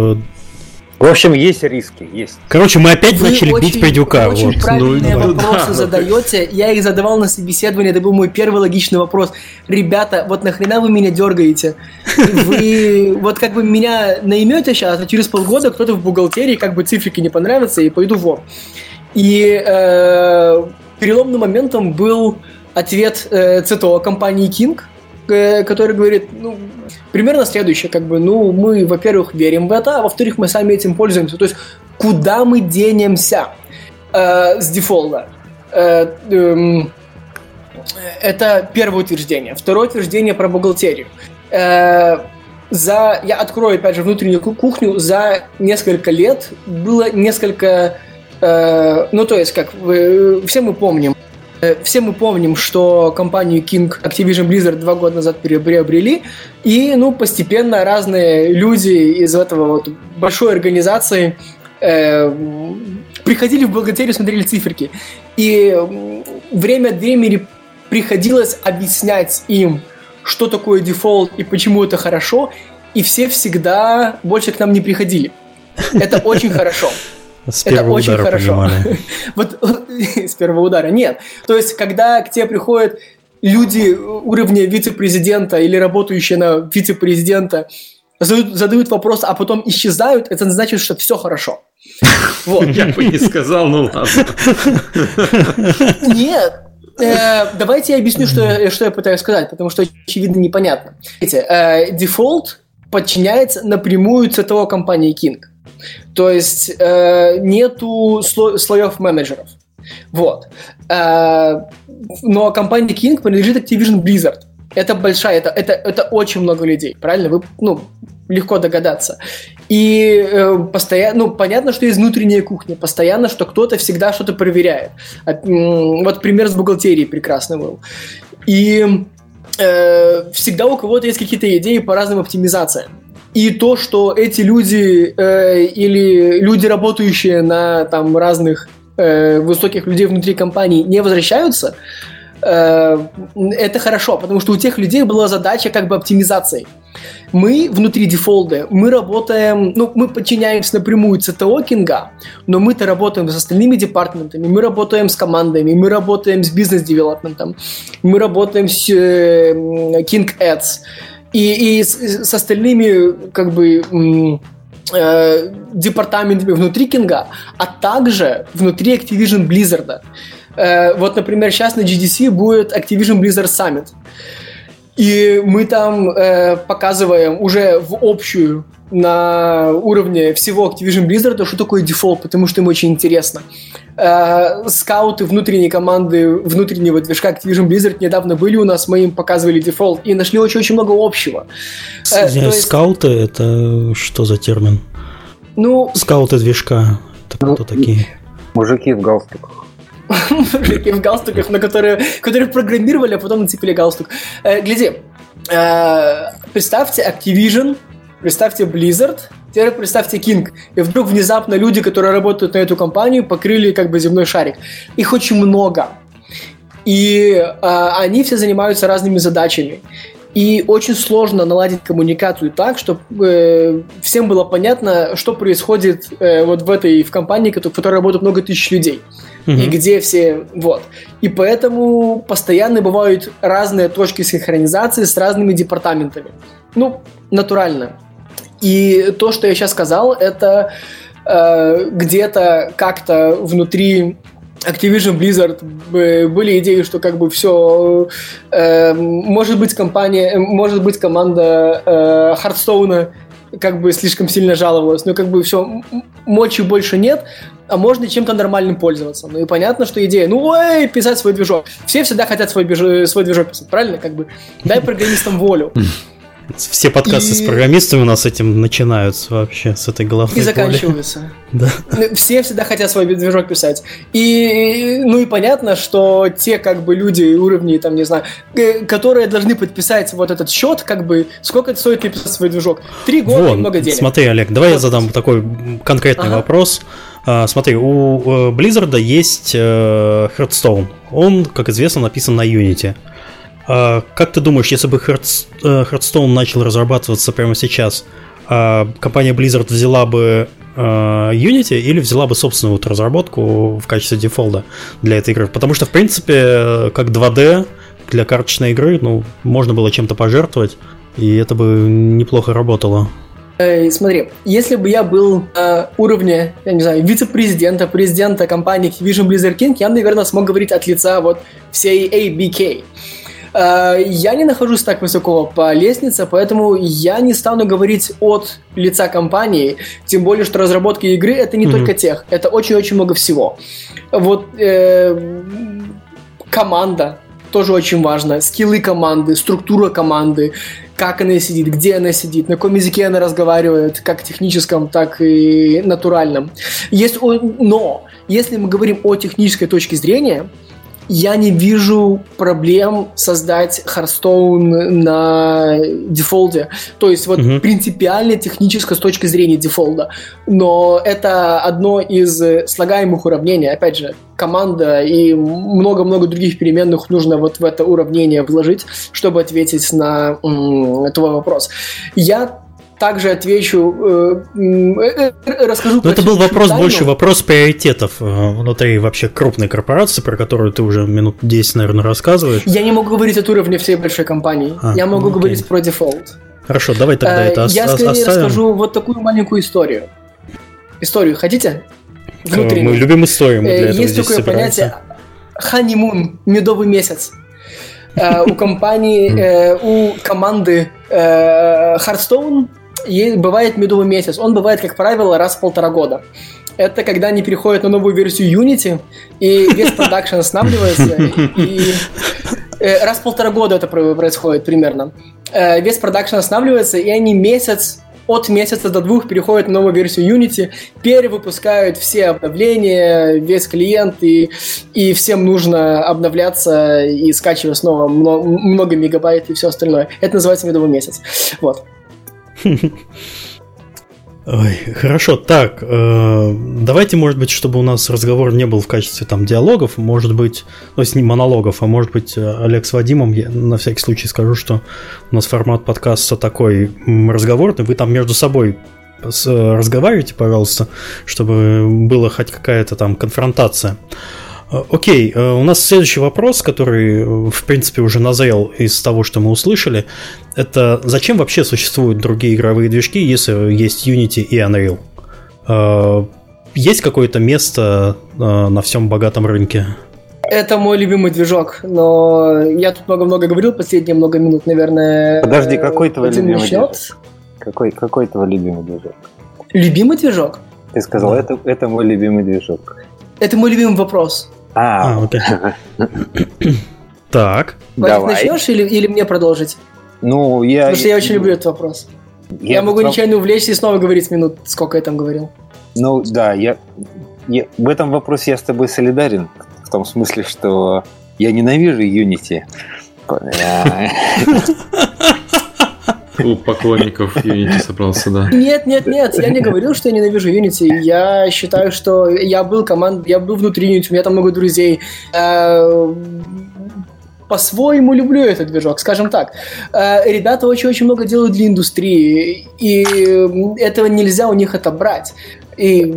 В общем, есть риски, есть. Короче, мы опять Вы начали очень, бить Пойдюка. вы очень вот. правильные Ну, вопросы да. задаете. Я их задавал на собеседовании, это был мой первый логичный вопрос. Ребята, вот нахрена вы меня дергаете? Вы вот как бы меня наймете сейчас, а через полгода кто-то в бухгалтерии как бы цифрики не понравятся и пойду вон. И э, переломным моментом был ответ э, ЦТО компании King, который говорит, ну, примерно следующее, как бы, ну, мы, во-первых, верим в это, а во-вторых, мы сами этим пользуемся. То есть, куда мы денемся э, с дефолта? Э, эм, это первое утверждение. Второе утверждение про бухгалтерию. Э, за, я открою, опять же, внутреннюю ку- кухню. За несколько лет было несколько... э, ну, то есть, как вы, все мы помним, э, все мы помним, что компанию King Activision Blizzard два года назад приобрели, и, ну, постепенно разные люди из этого вот большой организации э, приходили в бухгалтерию, смотрели циферки. И время от времени приходилось объяснять им, что такое дефолт и почему это хорошо, и все всегда больше к нам не приходили. Это очень хорошо. С это первого очень удара хорошо. понимали. *laughs* Вот *laughs* с первого удара. Нет. То есть, когда к тебе приходят люди уровня вице-президента или работающие на вице-президента, задают, задают вопрос, а потом исчезают, это значит, что все хорошо. *laughs* Вот. Я бы не сказал, ну ладно. Нет. Э, давайте я объясню, что я, что я пытаюсь сказать, потому что очевидно непонятно. Э, дефолт подчиняется напрямую ЦТО компании King. То есть э, нету сло- слоев менеджеров. Вот. Э, но компания King принадлежит Activision Blizzard. Это большая, это, это, это очень много людей, правильно? Вы, ну, легко догадаться. И э, постоянно, ну, понятно, что есть внутренняя кухня, постоянно, что кто-то всегда что-то проверяет. Вот пример с бухгалтерией прекрасный был. И э, всегда у кого-то есть какие-то идеи по разным оптимизациям. И то, что эти люди э, или люди, работающие на там разных э, высоких людей внутри компании, не возвращаются, э, это хорошо, потому что у тех людей была задача как бы оптимизации. Мы внутри дефолда, мы работаем, ну, мы подчиняемся напрямую ЦТО Кинга, но мы-то работаем с остальными департаментами, мы работаем с командами, мы работаем с бизнес-девелопментом, мы работаем с э, King Ads, и, и с, с остальными, как бы, э, департаментами внутри Кинга, а также внутри Activision Blizzard. Э, вот, например, сейчас на GDC будет Activision Blizzard Summit. И мы там э, показываем уже в общую на уровне всего Activision Blizzard, что такое Defold, потому что им очень интересно. Э, скауты внутренней команды внутреннего движка Activision Blizzard недавно были у нас, мы им показывали Defold и нашли очень-очень много общего. Э, есть- Скауты это что за термин? Ну, Скауты движка. Это Ну, кто такие? Мужики в галстуках. Мужики в галстуках, на которые, которые программировали, а потом нацепили галстук. Э, гляди, э, представьте Activision, представьте Blizzard, теперь представьте King. И вдруг внезапно люди, которые работают на эту компанию, покрыли как бы земной шарик. Их очень много. И э, они все занимаются разными задачами. И очень сложно наладить коммуникацию так, чтобы всем было понятно, что происходит э, вот в этой в компании, в которой работают много тысяч людей и Мгм. где все, вот. И поэтому постоянно бывают разные точки синхронизации с разными департаментами. Ну, натурально. И то, что я сейчас сказал, это э, где-то как-то внутри Activision Blizzard б- были идеи, что как бы все может быть компания, э, может быть команда э, Хардстоуна как бы слишком сильно жаловалась, но как бы все мочи больше нет, а можно чем-то нормальным пользоваться. Ну и понятно, что идея, ну ой, писать свой движок. Все всегда хотят свой, свой движок писать, правильно? Как бы дай программистам волю. *laughs* Все подкасты и... с программистами у нас этим начинаются вообще, с этой головы. И заканчиваются. *laughs* Да. Ну, все всегда хотят свой движок писать. И, ну и понятно, что те как бы люди уровней, там, не знаю, э, которые должны подписать вот этот счет, как бы, сколько это стоит написать свой движок? Три года Вон, и много денег. Смотри, Олег, давай вот. я задам такой конкретный ага. вопрос. А, смотри, у э, Blizzard есть э, Hearthstone. Он, как известно, написан на Unity. А, как ты думаешь, если бы э, Hearthstone начал разрабатываться прямо сейчас, а, компания Blizzard взяла бы Unity или взяла бы собственную вот разработку в качестве дефолта для этой игры? Потому что, в принципе, как 2D для карточной игры, ну, можно было чем-то пожертвовать, и это бы неплохо работало. Э, смотри, если бы я был на уровне, я не знаю, вице-президента, президента компании Activision Blizzard King, я, наверное, смог говорить от лица вот всей ABK. Э, я не нахожусь так высоко по лестнице, поэтому я не стану говорить от лица компании, тем более, что разработка игры это не mm-hmm. только тех, это очень-очень много всего. Вот э, команда, тоже очень важно. Скиллы команды, структура команды, как она сидит, где она сидит, на каком языке она разговаривает, как техническом, так и натуральном. Есть, но если мы говорим о технической точке зрения, я не вижу проблем создать Hearthstone на дефолте. То есть вот угу. принципиально технически с точки зрения дефолта. Но это одно из слагаемых уравнений. Опять же, команда и много-много других переменных нужно вот в это уравнение вложить, чтобы ответить на м, твой вопрос. Я также отвечу, э, э, э, расскажу. Но это был вопрос тайну. больше вопрос приоритетов внутри вообще крупной корпорации, про которую ты уже минут 10, наверное, рассказываешь. Я не могу говорить от уровня всей большой компании. А, Я могу окей. говорить про дефолт. Хорошо, давай тогда это Я ос- скорее оставим. расскажу вот такую маленькую историю. Историю хотите? Внутреннюю. Мы любим историю, мы для этого Есть такое понятие ханимун, медовый месяц. У компании, у команды Hearthstone бывает медовый месяц. Он бывает, как правило, раз в полтора года. Это когда они переходят на новую версию Unity, и весь продакшн останавливается, и э, раз в полтора года это происходит примерно. Э, весь продакшн останавливается, и они месяц от месяца до двух переходят на новую версию Unity, перевыпускают все обновления, весь клиент, и, и всем нужно обновляться и скачивать снова много, много мегабайт и все остальное. Это называется медовый месяц. Вот. Ой, хорошо, так, э, давайте, может быть, чтобы у нас разговор не был в качестве там диалогов, может быть, ну, с ним монологов, а может быть, Олег с Вадимом, я на всякий случай скажу, что у нас формат подкаста такой разговорный, вы там между собой разговаривайте, пожалуйста, чтобы была хоть какая-то там конфронтация. Э, окей, э, у нас следующий вопрос, который, э, в принципе, уже назрел из того, что мы услышали. Это зачем вообще существуют другие игровые движки, если есть Unity и Unreal? Есть какое-то место на всем богатом рынке? Это мой любимый движок, но я тут много-много говорил, последние много минут, наверное. Подожди, какой твой любимый начнет. движок? Какой, какой твой любимый движок? Любимый движок? Ты сказал, да. это, это мой любимый движок. Это мой любимый вопрос. А, а окей. *coughs* Так. Давай. начнешь или, или мне продолжить? Ну, я... Потому что я очень люблю этот вопрос. Я, я могу нечаянно увлечься и снова говорить минут, сколько я там говорил. Ну, да, я, я... В этом вопросе я с тобой солидарен. В том смысле, что я ненавижу Unity. *laughs* *laughs* У поклонников Unity собрался, да. Нет, нет, нет, я не говорил, что я ненавижу Unity. Я считаю, что я был команд, я был внутри Unity, у меня там много друзей. Э, по-своему люблю этот движок, скажем так. Э, ребята очень-очень много делают для индустрии, и этого нельзя у них отобрать. И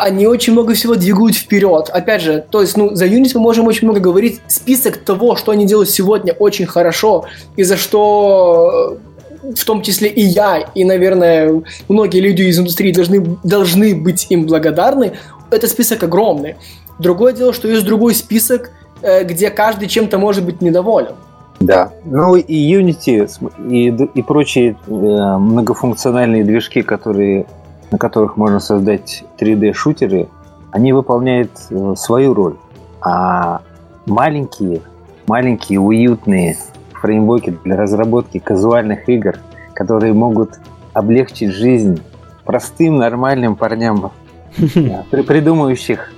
они очень много всего двигают вперед. Опять же, то есть, ну, за Unity мы можем очень много говорить. Список того, что они делают сегодня, очень хорошо, и за что в том числе и я, и, наверное, многие люди из индустрии должны, должны быть им благодарны, это список огромный. Другое дело, что есть другой список, э, где каждый чем-то может быть недоволен. Да. Ну и Unity и, и прочие э, многофункциональные движки, которые, на которых можно создать 3D-шутеры, они выполняют э, свою роль. А маленькие, маленькие, уютные фреймворки для разработки казуальных игр, которые могут облегчить жизнь простым, нормальным парням, *laughs* при- придумывающих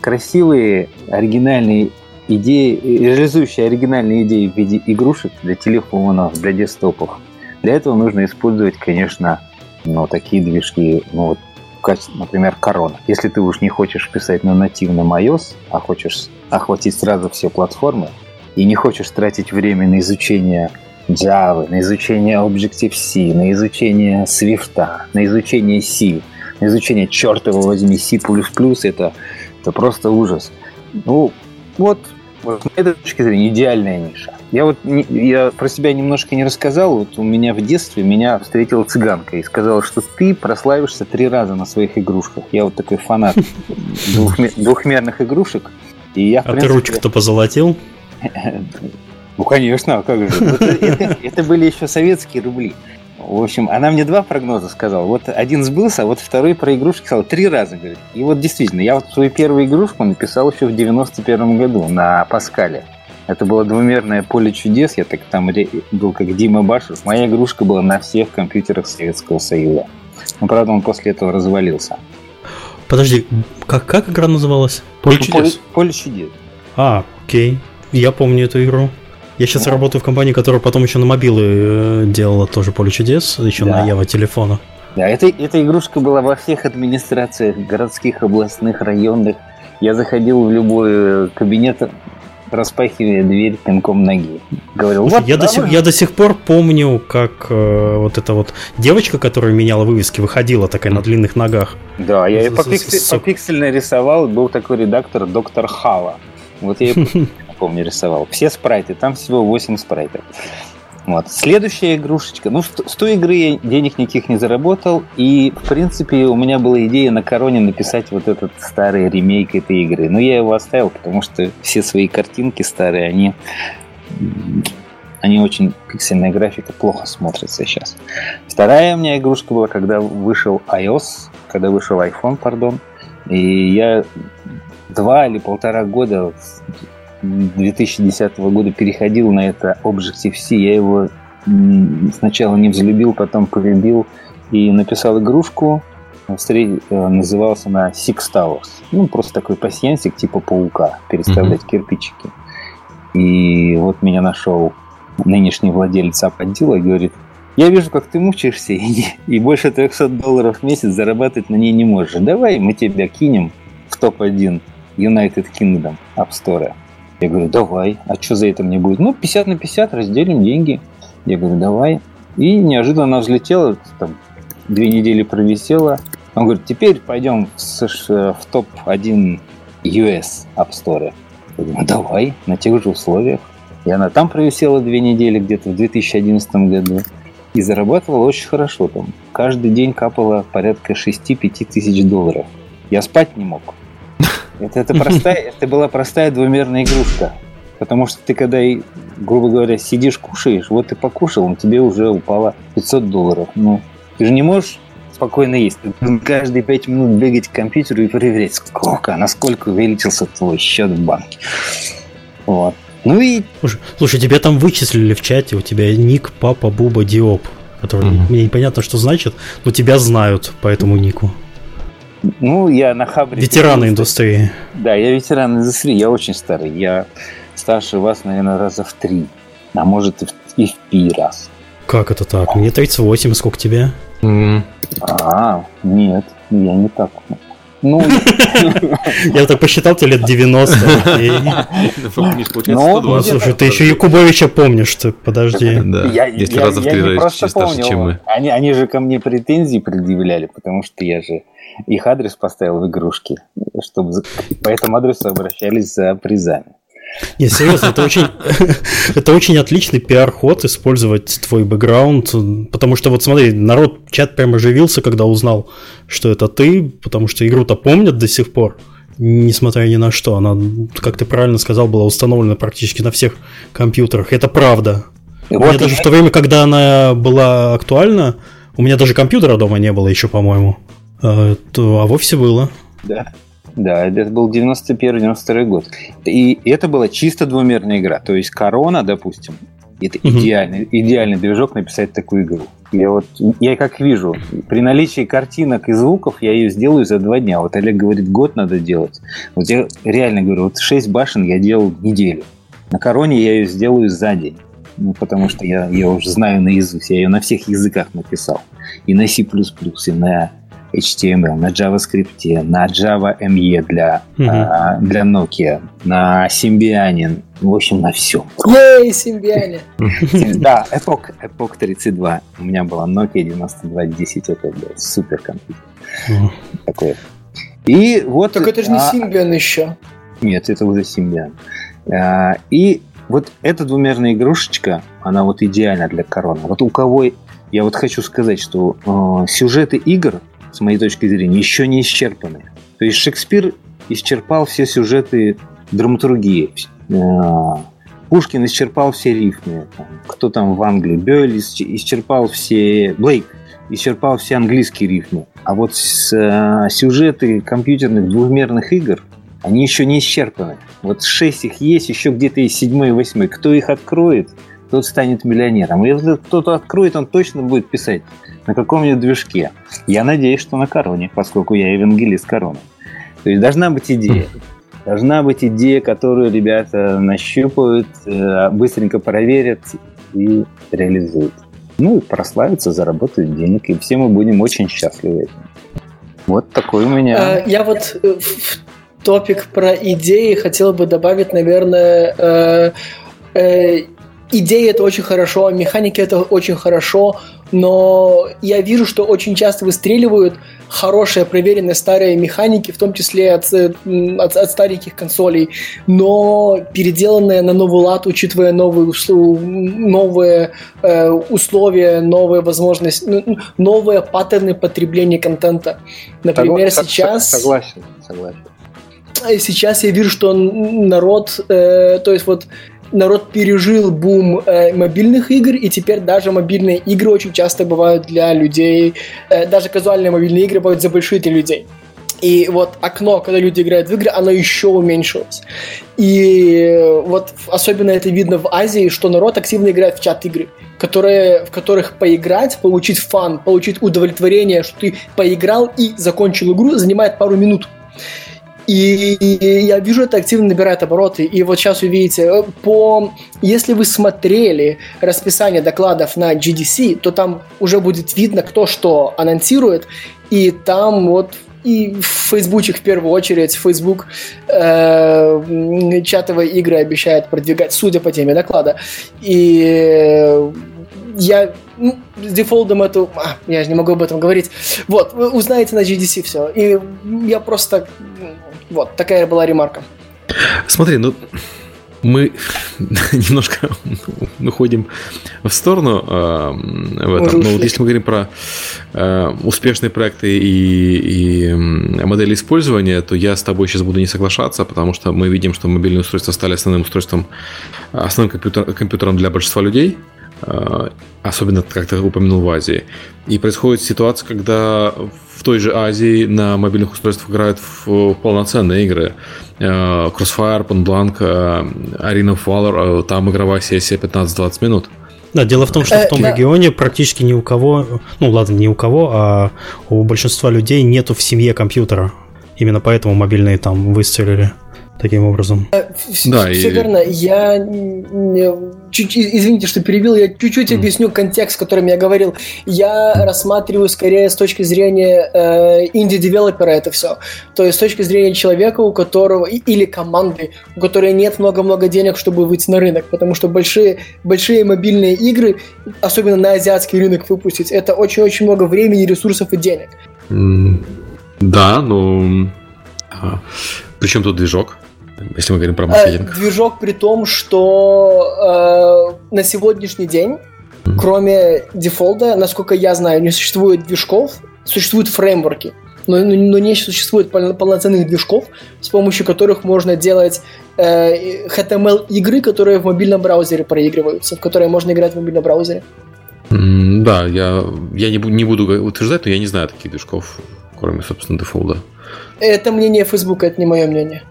красивые, оригинальные идеи, реализующие оригинальные идеи в виде игрушек для телефонов, для десктопов. Для этого нужно использовать, конечно, ну, такие движки, ну, вот, качестве, например, Корона. Если ты уж не хочешь писать на нативном iOS, а хочешь охватить сразу все платформы, и не хочешь тратить время на изучение Java, на изучение Objective-C, на изучение Swift, на изучение C, на изучение, черт его возьми, C++, это, это просто ужас. Ну, вот, вот с этой точки зрения идеальная ниша. Я вот я про себя немножко не рассказал. Вот у меня в детстве меня встретила цыганка и сказала, что ты прославишься три раза на своих игрушках. Я вот такой фанат *laughs* двухме- двухмерных игрушек. И я, А ты принципе, ручку-то позолотил? *laughs* ну, конечно, а как же. Вот это, это были еще советские рубли. В общем, она мне два прогноза сказала. Вот один сбылся, а вот второй про игрушки сказал три раза. Говорит. И вот действительно, я вот свою первую игрушку написал еще в 91 году на Паскале. Это было двумерное поле чудес. Я так там был как Дима Башев. Моя игрушка была на всех компьютерах Советского Союза. Но, правда, он после этого развалился. Подожди, как, как игра называлась? Поле Поле, чудес. поле чудес. А, окей. Я помню эту игру. Я сейчас Да. работаю в компании, которая потом еще на мобилы э, делала тоже поле чудес, еще Да. на Ява телефона. Да, эта, эта игрушка была во всех администрациях, городских, областных, районных. Я заходил в любой э, кабинет, распахивая дверь пинком ноги. Говорил, Слушай, вот, я, до давай». сих, я до сих пор помню, как э, вот эта вот девочка, которая меняла вывески, выходила такая на длинных ногах. Да, я и по, С- с- пиксель- с- по пиксельно рисовал, был такой редактор доктор Хава. Вот я *laughs* помню рисовал. Все спрайты, там всего 8 спрайтов. Вот. Следующая игрушечка. Ну, с, той игры я денег никаких не заработал. И, в принципе, у меня была идея на короне написать вот этот старый ремейк этой игры. Но я его оставил, потому что все свои картинки старые, они, они очень пиксельная графика плохо смотрится сейчас. Вторая у меня игрушка была, когда вышел iOS, когда вышел iPhone, пардон. И я два или полтора года 2010 года переходил на это Objective-C. Я его сначала не взлюбил, потом полюбил и написал игрушку. Э, Назывался она Six Towers. Ну, просто такой пассиансик типа паука, переставлять кирпичики. И вот меня нашел нынешний владелец Аподила и говорит, я вижу, как ты мучаешься, и, и больше 300 долларов в месяц зарабатывать на ней не можешь. Давай мы тебя кинем в топ-1 United Kingdom App Store. Я говорю, давай. А что за это мне будет? Ну, 50 на 50, разделим деньги. Я говорю, давай. И неожиданно она взлетела, там, две недели провисела. Он говорит, теперь пойдем в, США в топ-1 US App Store. Я говорю, ну, давай, на тех же условиях. И она там провисела две недели, где-то в 2011 году. И зарабатывала очень хорошо там. Каждый день капало порядка 6-5 тысяч долларов. Я спать не мог. Это, это, простая, *laughs* это была простая двумерная игрушка. Потому что ты когда, грубо говоря, сидишь, кушаешь, вот ты покушал, на тебе уже упало 500 долларов. Ну, ты же не можешь спокойно есть. Ты должен каждые 5 минут бегать к компьютеру и проверять, сколько, насколько увеличился твой счет в банке. Вот. Ну и Слушай, слушай, тебя там вычислили в чате, у тебя ник Папа Буба Диоп, который Мгм. мне непонятно, что значит, но тебя знают по этому нику. Ну, я на хабре... Ветераны индустрии. Да, я ветеран индустрии, я очень старый. Я старше вас, наверное, раза в три. А может и в, и в пи раз. Как это так? Мне 38, сколько тебе? М, А, нет, я не так. Ну, Я так посчитал, тебе лет 90. окей. Миш, получается Ну, Ну, 120. слушай, ты еще Якубовича помнишь, ты подожди. Да, я, если раза в три просто старше, чем мы. Они, они же ко мне претензии предъявляли, потому что я же их адрес поставил в игрушке, чтобы по этому адресу обращались за призами. Не, серьезно, это очень, *laughs* это очень отличный пиар-ход использовать твой бэкграунд, потому что вот смотри, народ, чат прям оживился, когда узнал, что это ты, потому что игру-то помнят до сих пор, несмотря ни на что. Она, как ты правильно сказал, была установлена практически на всех компьютерах. Это правда. И у меня вот даже и- в то время, когда она была актуальна, у меня даже компьютера дома не было еще, по-моему. А, то, а вовсе было. Да. Да, это был 91-92 год. И это была чисто двумерная игра. То есть корона, допустим, Это угу. идеальный, идеальный движок написать такую игру. Я вот, я как вижу, при наличии картинок и звуков я ее сделаю за два дня. Вот Олег говорит, год надо делать. Вот я реально говорю, вот 6 башен я делал неделю. На короне я ее сделаю за день. Ну, потому что я ее уже знаю наизусть. Я ее на всех языках написал. И на C++, и на HTML, на JavaScript, на Java ME для, угу. а, для Nokia, на Symbian, в общем, на все. Ей, Symbian! *laughs* Да, Epoch, Epoch 32. У меня была Nokia 9210, это был супер компьютер. Такой. И вот... Так это же не а, Symbian еще. Нет, это уже Symbian. А, и вот эта двумерная игрушечка, она вот идеальна для короны. Вот у кого... Я вот хочу сказать, что э, сюжеты игр, с моей точки зрения, еще не исчерпаны. То есть Шекспир исчерпал все сюжеты драматургии. Э, Пушкин исчерпал все рифмы. Кто там в Англии? Бёйль исчерпал все... Блейк исчерпал все английские рифмы. А вот с, э, сюжеты компьютерных двухмерных игр – они еще не исчерпаны. Вот шесть их есть, еще где-то есть седьмой и восьмой. Кто их откроет, тот станет миллионером. И если кто-то откроет, он точно будет писать на каком-нибудь движке. Я надеюсь, что на короне, поскольку я евангелист короны. То есть должна быть идея. *laughs* Должна быть идея, которую ребята нащупают, э, быстренько проверят и реализуют. Ну и прославятся, заработают денег, и все мы будем очень счастливы. Вот такой у меня. А, я вот э, топик про идеи хотел бы добавить, наверное, э, идеи это очень хорошо, механики это очень хорошо, но я вижу, что очень часто выстреливают хорошие, проверенные старые механики, в том числе от, от, от стареньких консолей, но переделанные на новый лад, учитывая новые, новые э, условия, новые возможности, новые паттерны потребления контента. Например, Согласен, сейчас... Согласен, согласен сейчас я вижу, что народ, э, то есть вот народ пережил бум э, мобильных игр, и теперь даже мобильные игры очень часто бывают для людей, э, даже казуальные мобильные игры бывают за большие для людей. И вот окно, когда люди играют в игры, оно еще уменьшилось. И вот особенно это видно в Азии, что народ активно играет в чат-игры, которые, в которых поиграть, получить фан, получить удовлетворение, что ты поиграл и закончил игру, занимает пару минут. И я вижу, это активно набирает обороты. И вот сейчас увидите, э, по... если вы смотрели расписание докладов на GDC, то там уже будет видно, кто что анонсирует. И там вот и в Фейсбуке в первую очередь Facebook э, чатовые игры обещает продвигать, судя по теме доклада. И я ну, с дефолтом это... А, я же не могу об этом говорить. Вот, вы узнаете на GDC все. И я просто вот, такая была ремарка. Смотри, ну, мы *laughs* немножко выходим в сторону э, в этом. Но вот если мы говорим про э, успешные проекты и, и модели использования, то я с тобой сейчас буду не соглашаться, потому что мы видим, что мобильные устройства стали основным устройством, основным компьютер, компьютером для большинства людей. Э, особенно, как ты упомянул, в Азии. И происходит ситуация, когда в той же Азии на мобильных устройствах играют в полноценные игры. Э, Crossfire, Point Blank, э, Arena of Valor, там игровая сессия 15-20 минут. Да, дело в том, что в том регионе практически ни у кого, ну ладно, не у кого, а у большинства людей нету в семье компьютера. Именно поэтому мобильные там выстрелили таким образом. Э, да, все и... верно. Я чуть, извините, что перебил, я чуть-чуть mm. объясню контекст, о котором я говорил. Я рассматриваю скорее с точки зрения э, инди-девелопера это все. То есть с точки зрения человека, у которого или команды, у которой нет много-много денег, чтобы выйти на рынок, потому что большие, большие мобильные игры, особенно на азиатский рынок выпустить, это очень-очень много времени, ресурсов и денег. Mm. Да, но... Ага. Причем тут движок? Если мы говорим про маркетинг? Э, движок при том, что э, на сегодняшний день, mm-hmm. кроме дефолта, насколько я знаю, не существует движков, существуют фреймворки, но, но не существует полноценных движков, с помощью которых можно делать э, HTML-игры, которые в мобильном браузере проигрываются, в которые можно играть в мобильном браузере. Mm, да, я, я не, не буду утверждать, но я не знаю таких движков, кроме, собственно, дефолта. Это мнение Facebook, это не мое мнение.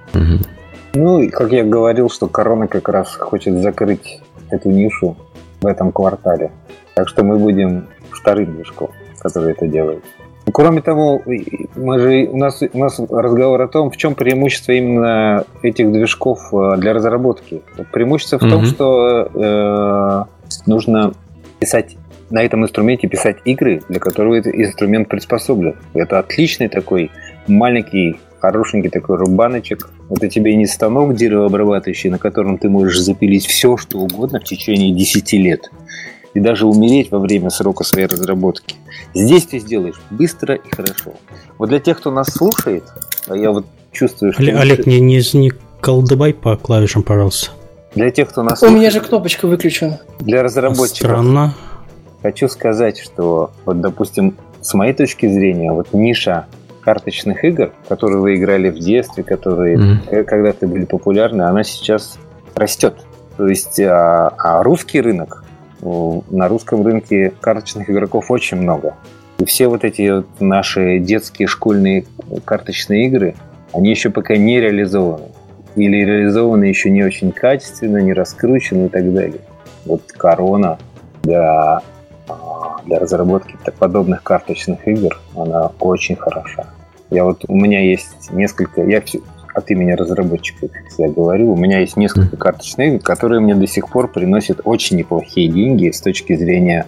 Ну, и как я говорил, что корона как раз хочет закрыть эту нишу в этом квартале. Так что мы будем вторым движком, который это делает. Кроме того, мы же, у, нас, у нас разговор о том, в чем преимущество именно этих движков э, для разработки. Преимущество в mm-hmm. том, что э, нужно писать на этом инструменте писать игры, для которого этот инструмент приспособлен. Это отличный такой маленький, хорошенький такой рубаночек. Это тебе не станок деревообрабатывающий, на котором ты можешь запилить все, что угодно в течение 10 лет и даже умереть во время срока своей разработки. Здесь ты сделаешь быстро и хорошо. Вот для тех, кто нас слушает, а я вот чувствую, что... Олег, Олег не, не, не колдыбай по клавишам, пожалуйста. Для тех, кто нас У слушает, меня же кнопочка выключена. Для разработчиков. Странно. Хочу сказать, что вот, допустим, с моей точки зрения, вот ниша карточных игр, которые вы играли в детстве, которые mm-hmm. когда-то были популярны, она сейчас растет. То есть, а, а русский рынок на русском рынке карточных игроков очень много. И все вот эти вот наши детские школьные карточные игры, они еще пока не реализованы. Или реализованы еще не очень качественно, не раскручены и так далее. Вот корона для, а, для разработки подобных карточных игр, она очень хороша. Я вот, у меня есть несколько, я от имени разработчиков я говорю, у меня есть несколько карточных игр, которые мне до сих пор приносят очень неплохие деньги с точки зрения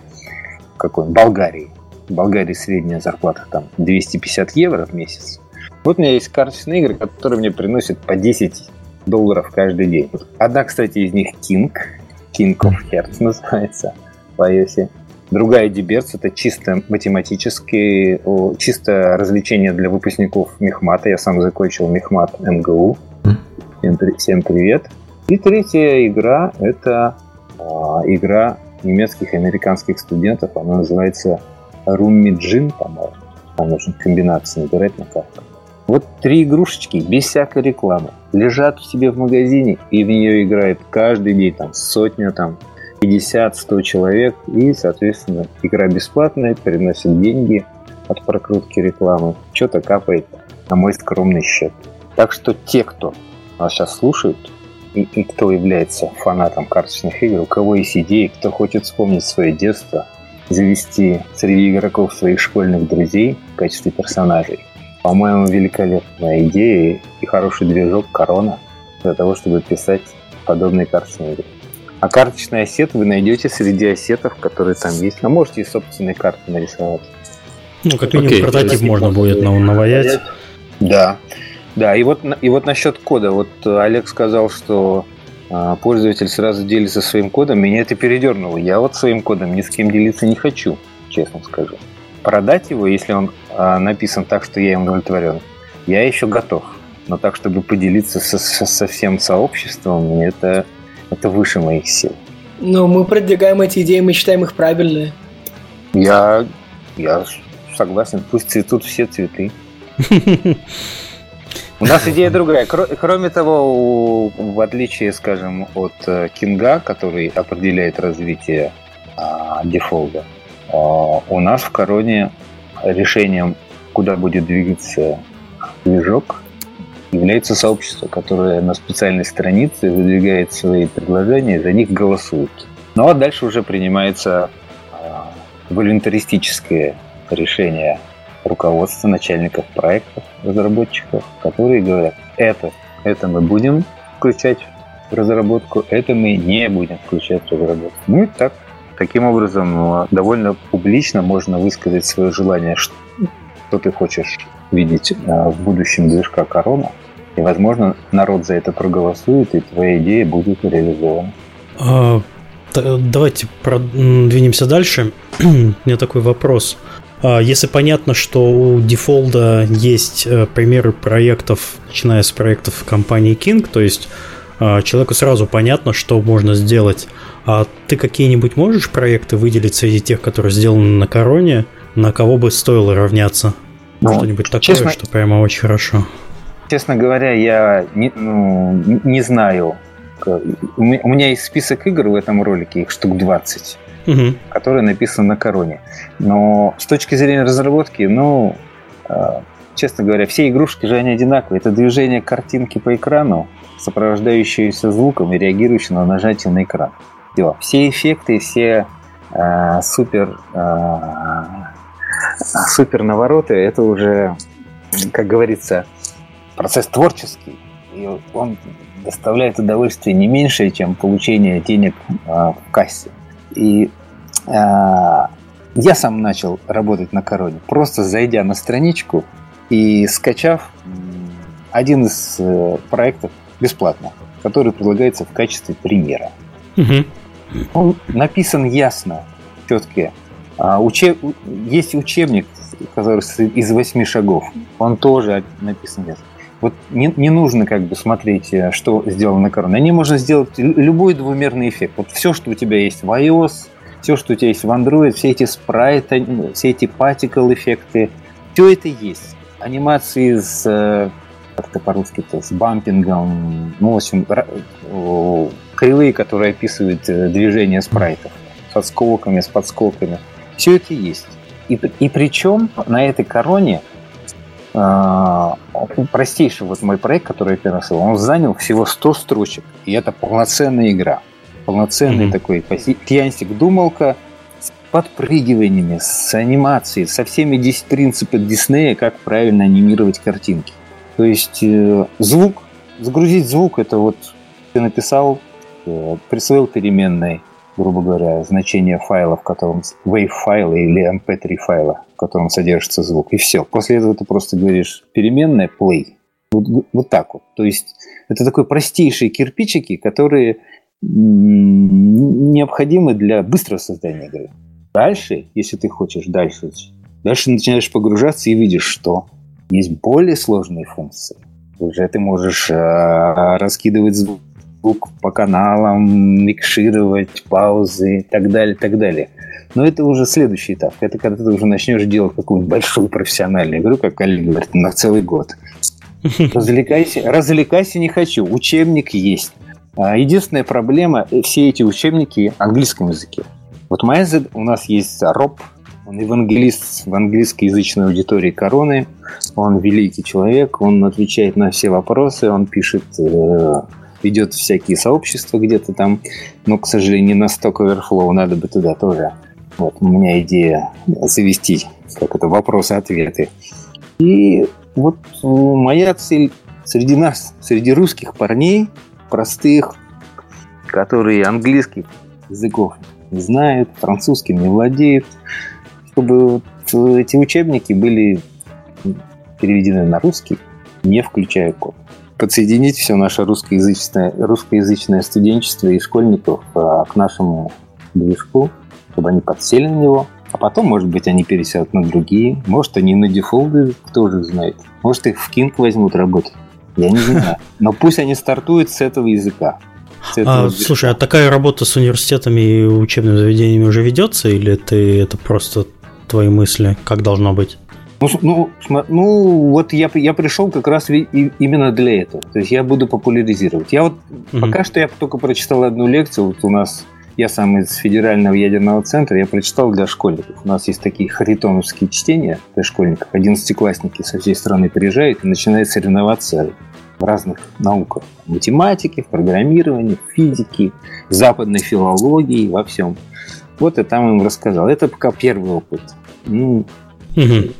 какой Болгарии. В Болгарии средняя зарплата там 250 евро в месяц. Вот у меня есть карточные игры, которые мне приносят по 10 долларов каждый день. Одна, кстати, из них King. King of Hearts *laughs* называется в iOS. Другая Диберц это чисто математические, чисто развлечение для выпускников Мехмата. Я сам закончил Мехмат МГУ. Всем, всем привет. И третья игра это а, игра немецких и американских студентов. Она называется Rummy Джин, по-моему. Там нужно комбинации набирать на карту. Вот три игрушечки без всякой рекламы лежат в себе в магазине, и в нее играет каждый день там сотня, там 50-100 человек, и, соответственно, игра бесплатная, приносит деньги от прокрутки рекламы, что-то капает на мой скромный счет. Так что те, кто нас сейчас слушают, и, и кто является фанатом карточных игр, у кого есть идеи, кто хочет вспомнить свое детство, завести среди игроков своих школьных друзей в качестве персонажей. По-моему, великолепная идея и хороший движок корона для того, чтобы писать подобные карточные игры. А карточный осет вы найдете среди осетов, которые там есть. А можете и собственные карты нарисовать. Ну, как минимум, okay, прототип можно будет наваять. Да. Да, и вот, и вот насчет кода. Вот Олег сказал, что а, пользователь сразу делится своим кодом. Меня это передернуло. Я вот своим кодом ни с кем делиться не хочу, честно скажу. Продать его, если он а, написан так, что я им удовлетворен, я еще готов. Но так, чтобы поделиться со, со, со всем сообществом, это это выше моих сил. Но мы продвигаем эти идеи, мы считаем их правильные. Я, я согласен, пусть цветут все цветы. *laughs* У нас идея другая. Кроме того, в отличие, скажем, от э, Кинга, который определяет развитие а, дефолда, а, у нас в Короне решением, куда будет двигаться движок, является сообщество, которое на специальной странице выдвигает свои предложения, за них голосуют. Ну а дальше уже принимается а, волюнтаристическое решение руководства, начальников проектов, разработчиков, которые говорят, это, это мы будем включать в разработку, это мы не будем включать в разработку. Ну и так, таким образом, ну, довольно публично можно высказать свое желание, что ты хочешь видеть а, в будущем движка корона – и, возможно, народ за это проголосует, и твоя идея будет реализована. А, давайте продвинемся дальше. *clears throat* У меня такой вопрос. А, если понятно, что у дефолда есть э, примеры проектов, начиная с проектов компании King, то есть а, человеку сразу понятно, что можно сделать. А ты какие-нибудь можешь проекты выделить среди тех, которые сделаны на короне, на кого бы стоило равняться? Ну, Что-нибудь такое, честно, что прямо очень хорошо. Честно говоря, я не, ну, не знаю. У меня есть список игр в этом ролике, их штук 20, угу. которые написаны на короне. Но с точки зрения разработки, ну, а, честно говоря, все игрушки же они одинаковые. Это движение картинки по экрану, сопровождающееся звуком и реагирующее на нажатие на экран. Все, все эффекты, все э, супер, э, супер навороты, это уже, как говорится, процесс творческий. И он доставляет удовольствие не меньшее, чем получение денег э, в кассе. И э, я сам начал работать на короне, просто зайдя на страничку и скачав один из э, проектов бесплатно, который предлагается в качестве примера. Мгм. Он написан ясно, четко. А, учеб... Есть учебник, который из восьми шагов. Он тоже написан ясно. Вот не, не нужно как бы смотреть, э, что сделано на короне. Они можно сделать лю- любой двумерный эффект. Вот все, что у тебя есть в iOS, все, что у тебя есть в Android, все эти спрайты, все эти particle эффекты, все это есть. Анимации с э, как-то по-русски-то, с бампингом, ну, в общем, кривые, которые описывают э, движение спрайтов, с отскоками, с подскоками. Все это есть. И, и причем на этой короне а, простейший вот мой проект, который я переносил, он занял всего 100 строчек. И это полноценная игра. Полноценный Мгм. такой паси- пьянстик-думалка с подпрыгиваниями, с анимацией, со всеми 10 принципов Диснея, как правильно анимировать картинки. То есть э, звук, загрузить звук, это вот ты написал, э, присвоил переменной, грубо говоря, значение файла, в котором wave файла или mp3 файла, в котором содержится звук, и все. После этого ты просто говоришь переменная play. Вот, вот так вот. То есть это такой простейшие кирпичики, которые необходимы для быстрого создания игры. Дальше, если ты хочешь дальше, дальше начинаешь погружаться и видишь, что есть более сложные функции. Уже ты можешь э, раскидывать звук по каналам, микшировать паузы и так далее, так далее. Но это уже следующий этап. Это когда ты уже начнешь делать какую-нибудь большую профессиональную игру, как Олег говорит, на целый год. Развлекайся, развлекайся не хочу. Учебник есть. А, Единственная проблема, э, все эти учебники в английском языке. Вот моя у нас есть Роб, он евангелист в английскоязычной аудитории Короны. Он великий человек, он отвечает на все вопросы, он пишет, э, ведет всякие сообщества где-то там, но, к сожалению, не на Stock Overflow, надо бы туда тоже. Вот у меня идея завести, как это, вопросы-ответы. И вот э, моя цель среди нас, среди русских парней, простых, которые английских языков не знают, французским не владеют, чтобы вот э, эти учебники были переведены на русский, не включая код. Подсоединить все наше русскоязычное, русскоязычное студенчество и школьников а, к нашему движку, чтобы они подсели на него, а потом, может быть, они пересядут на другие, может, они на дефолды, кто же знает. Может, их в King возьмут работать. Я не знаю. Но пусть они стартуют с этого языка. С этого А, движка. слушай, а такая работа с университетами и учебными заведениями уже ведется, или ты это просто твои мысли, как должно быть? Ну, ну, ну, вот я, я пришел как раз именно для этого. То есть я буду популяризировать. Я вот Мгм. пока что я только прочитал одну лекцию. Вот у нас я сам из федерального ядерного центра, я прочитал для школьников. У нас есть такие харитоновские чтения для школьников. Одиннадцатиклассники со всей страны приезжают и начинают соревноваться в разных науках. В математике, в программировании, в физике, в западной филологии, во всем. Вот я там им рассказал. Это пока первый опыт. Ну, Мгм.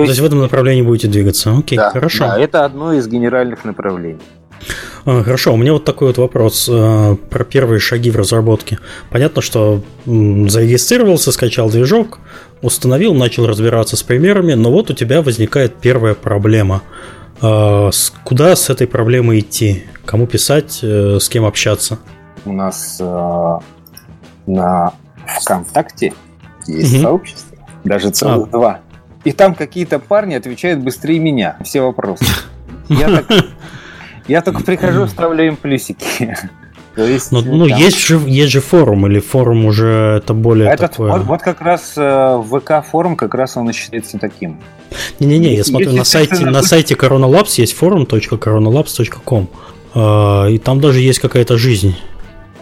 То То есть в этом направлении будете двигаться. Окей, да, хорошо. да, это одно из генеральных направлений. А, Хорошо, у меня вот такой вот вопрос э, про первые шаги в разработке. Понятно, что м, зарегистрировался, скачал движок, установил, начал разбираться с примерами, но вот у тебя возникает первая проблема. А, с- Куда с этой проблемой идти? Кому писать, э, с кем общаться? У нас э, на ВКонтакте есть Мгм. сообщество, даже целых два. И там какие-то парни отвечают быстрее меня все вопросы. Я, так- я только прихожу, вставляю им плюсики. То есть, Ну, ну, там- есть, же, есть же форум, или форум уже это более Этот, такое... вот, вот как раз э, ВК-форум, как раз он и считается таким. Не-не-не, я смотрю, на сайте, на сайте Corona Labs есть forum.coronalabs.com. А, И там даже есть какая-то жизнь.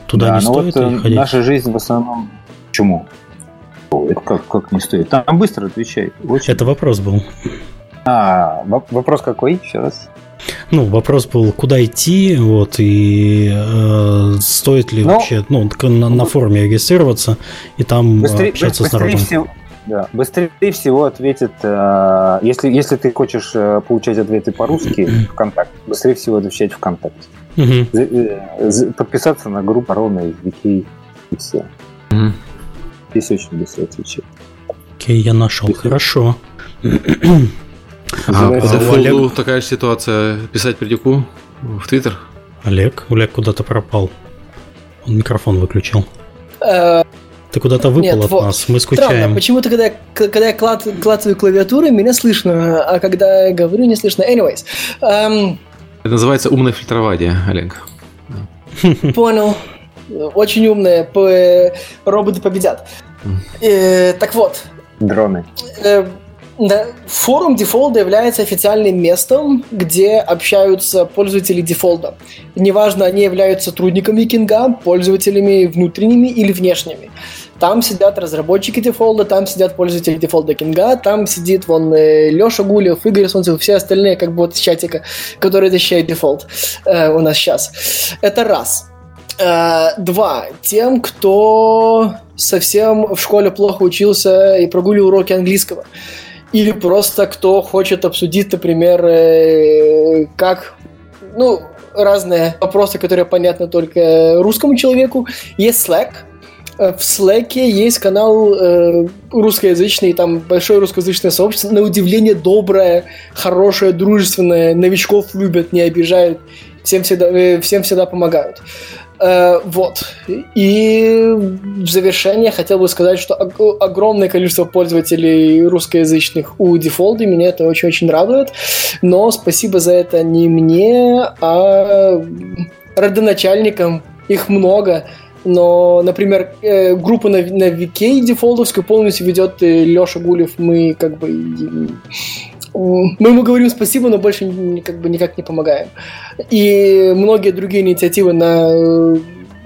Туда Да, не но стоит вот э, ходить? наша жизнь в основном... Почему? О, Это как, как не стоит? Там быстро отвечает. Очень. Это вопрос был. А, воп- вопрос какой? Еще раз. Ну, вопрос был, куда идти, вот, и э, стоит ли Ну, вообще, ну, на, на форуме регистрироваться и там э, Быстрее, общаться с быстрее народом. всего, да, быстрее всего ответит, э, если, если ты хочешь э, получать ответы по-русски, ВКонтакте, быстрее всего отвечать ВКонтакте. З- э, Подписаться на группу Ровно и Вики, и все. Мгм. Здесь очень быстро отвечает. Окей, я нашел, хорошо. А по дефолту такая же ситуация. Писать Пердюку в Твиттер? Олег, Олег куда-то пропал. Он микрофон выключил. Э, Ты куда-то выпал Нет, от вот. нас, мы Странно, скучаем. почему-то, когда когда я клад, клацаю клавиатурой, меня слышно, а когда я говорю, не слышно. Anyways, эм, Это называется умное фильтрование, Олег. понял. Очень умные, роботы победят. Э, так вот, Дроны. Э, да, форум дефолда является официальным местом, где общаются пользователи дефолда. Неважно, они являются сотрудниками Кинга, пользователями внутренними или внешними. Там сидят разработчики дефолда, там сидят пользователи дефолда Кинга, там сидит вон э, Леша Гулев, Игорь Солнцев, все остальные, как бы вот из чатика, которые защищают дефолт э, у нас сейчас. Это раз. Э, Два. Тем, кто совсем в школе плохо учился и прогуливал уроки английского. Или просто кто хочет обсудить, например, э, как, ну, разные вопросы, которые понятны только русскому человеку. Есть Slack. Э, В Slack есть канал э, русскоязычный, там большое русскоязычное сообщество, на удивление доброе, хорошее, дружественное, новичков любят, не обижают, всем всегда, всем всегда помогают. Э, вот. И в завершение хотел бы сказать, что ог- огромное количество пользователей русскоязычных у дефолда, меня это очень-очень радует. Но спасибо за это не мне, а родоначальникам. Их много. Но, например, э, группу на, на VK дефолдовскую полностью ведет Леша Гулев. Мы как бы... м, Мы ему говорим спасибо, но больше как бы никак не помогаем. И многие другие инициативы на, э,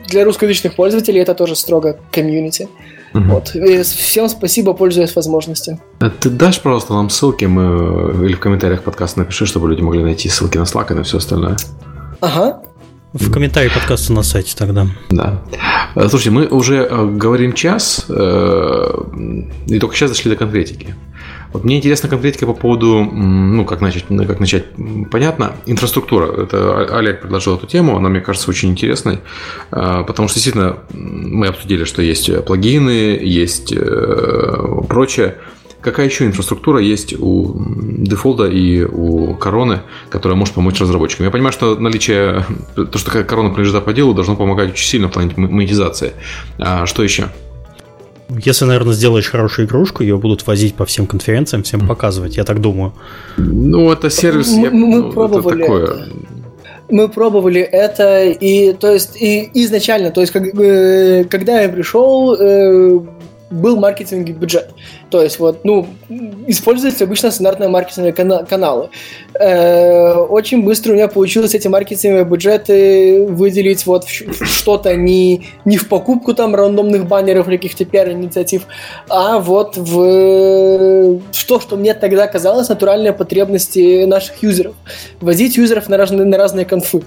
для русскоязычных пользователей это тоже строго комьюнити. Мгм. Вот. И всем спасибо, пользуясь возможностью. А Ты дашь, пожалуйста, нам ссылки, мы или в комментариях подкаста напиши, чтобы люди могли найти ссылки на Slack и на все остальное. Ага. В комментарии подкаста на сайте тогда. Да. Э, Слушайте, мы уже э, говорим час, э, и только сейчас дошли до конкретики. Вот мне интересна конкретика по поводу, ну, как начать, как начать, понятно, инфраструктура. Это О- Олег предложил эту тему, она, мне кажется, очень интересной, э, потому что действительно мы обсудили, что есть плагины, есть э, прочее. Какая еще инфраструктура есть у дефолда и у короны, которая может помочь разработчикам? Я понимаю, что наличие, *laughs* то, что корона принадлежит по делу, должно помогать очень сильно в плане монетизации. А что еще? Если, наверное, сделаешь хорошую игрушку, ее будут возить по всем конференциям, всем показывать, я так думаю. Ну, это сервис, Мы- я- мы ну, это пробовали такое. это. Мы пробовали это, и то есть и изначально, то есть как, э, когда я пришел, э, был маркетинговый бюджет. То есть вот, ну, используются обычно стандартные маркетинговые кана- каналы. Э, очень быстро у меня получилось эти маркетинговые бюджеты выделить вот что-то не, не в покупку там рандомных баннеров или каких-то пиар-инициатив, а вот в, в то, что мне тогда казалось натуральные потребности наших юзеров. Возить юзеров на разные, на разные конфы.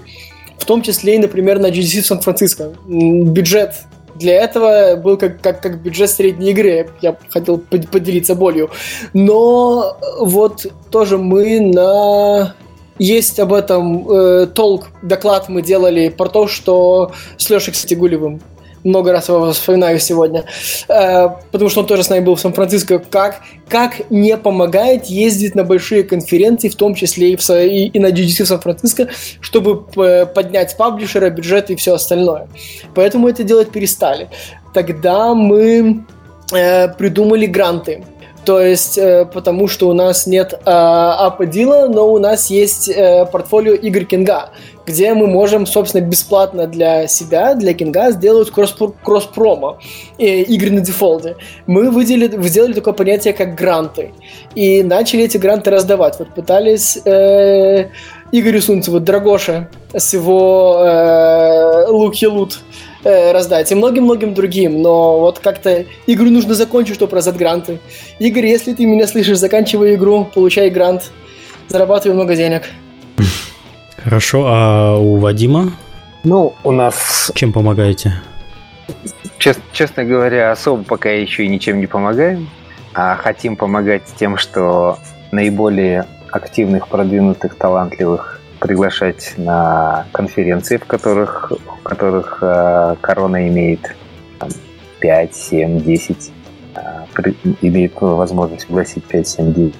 В том числе и, например, на GDC в Сан-Франциско. Бюджет для этого был как, как, как бюджет средней игры. Я хотел под- поделиться болью. Но вот тоже мы на... Есть об этом э, толк, доклад мы делали про то, что с Лешей, кстати, Гулевым много раз его вспоминаю сегодня, э, потому что он тоже с нами был в Сан-Франциско, как, как не помогает ездить на большие конференции, в том числе и, в, и, и на GDC в Сан-Франциско, чтобы п- поднять паблишера, бюджет и все остальное. Поэтому это делать перестали. Тогда мы э, придумали гранты. То есть, э, потому что у нас нет э, апа-дила, но у нас есть э, портфолио игр Кинга, где мы можем, собственно, бесплатно для себя, для Кинга, сделать кросс- кросс-промо э, игр на дефолде. Мы выделили, сделали такое понятие, как гранты. И начали эти гранты раздавать. Вот пытались э, Игорю Сунцеву, Драгоша, с его э, Луки Лут э, раздать, и многим-многим другим, но вот как-то игру нужно закончить, чтобы раздать гранты. Игорь, если ты меня слышишь, заканчивай игру, получай грант, зарабатывай много денег. *laughs* Хорошо, а у Вадима Ну, у нас, чем помогаете? чес- честно говоря, особо пока еще и ничем не помогаем, а хотим помогать тем, что наиболее активных, продвинутых, талантливых приглашать на конференции, в которых, в которых э, корона имеет там, 5, 7, 10, э, при- имеет возможность пригласить 5, 7,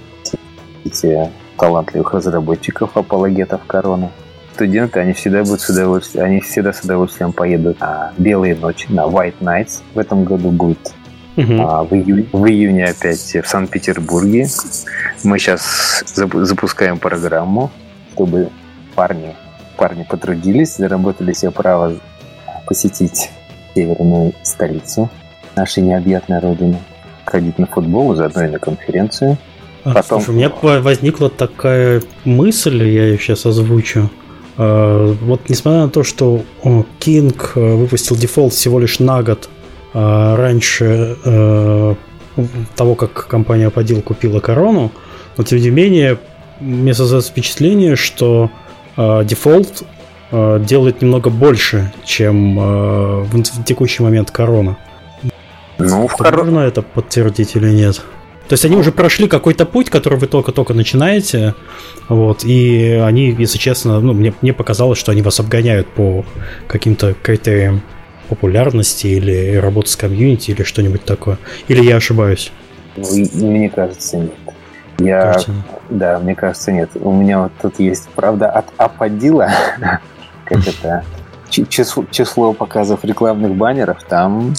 10 э, талантливых разработчиков, апологетов короны. Студенты, они всегда будут с удовольствием, они всегда с удовольствием поедут на белые ночи, на White Nights. В этом году будет Мгм. а, в, июне, в июне опять в Санкт-Петербурге. Мы сейчас запускаем программу, чтобы парни, парни потрудились, заработали себе право посетить северную столицу нашей необъятной родины, ходить на футбол, заодно и на конференцию. А, Потом- слушай, у меня возникла такая мысль, я ее сейчас озвучу. А, Вот несмотря на то, что King э, выпустил дефолт всего лишь на год а, раньше э, того, как компания Подил купила корону, но тем не менее мне создается впечатление, что дефолт э, делает немного больше, чем э, в текущий момент корона. Ну, в хоро- Можно это подтвердить или нет? То есть они уже прошли какой-то путь, который вы только-только начинаете, вот, и они, если честно, ну, мне, мне показалось, что они вас обгоняют по каким-то критериям популярности или работы с комьюнити или что-нибудь такое. Или я ошибаюсь? Мне кажется, нет. Я, нет. да, мне кажется, нет. У меня вот тут есть, правда, от Аподила, *laughs* как это, чи- число, число показов рекламных баннеров, там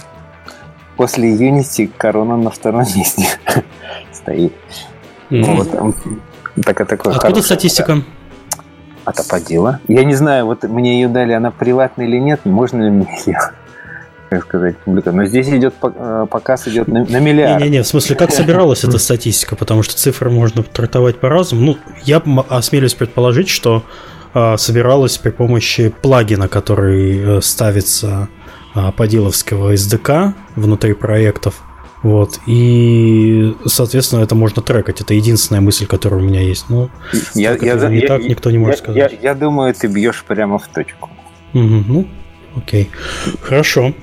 после Unity корона на втором месте *laughs* стоит. Ну, Мгм. вот там такая такое Откуда статистика? От Аподила. Я не знаю, вот мне ее дали, она приватная или нет, можно ли мне ее, как сказать, публиковать. Но здесь идет, э, показ идет на, на миллиард. Не-не-не, в смысле, как собиралась эта статистика? Потому что цифры можно трактовать по-разному. Ну, я осмелюсь предположить, что а, собиралась при помощи плагина, который э, ставится а, подиловского SDK внутри проектов. Вот. И, соответственно, это можно трекать. Это единственная мысль, которая у меня есть. Ну, Я, это не я- так, я- никто не может я- сказать. Я, я думаю, ты бьешь прямо в точку. мгм, ну, окей. Хорошо.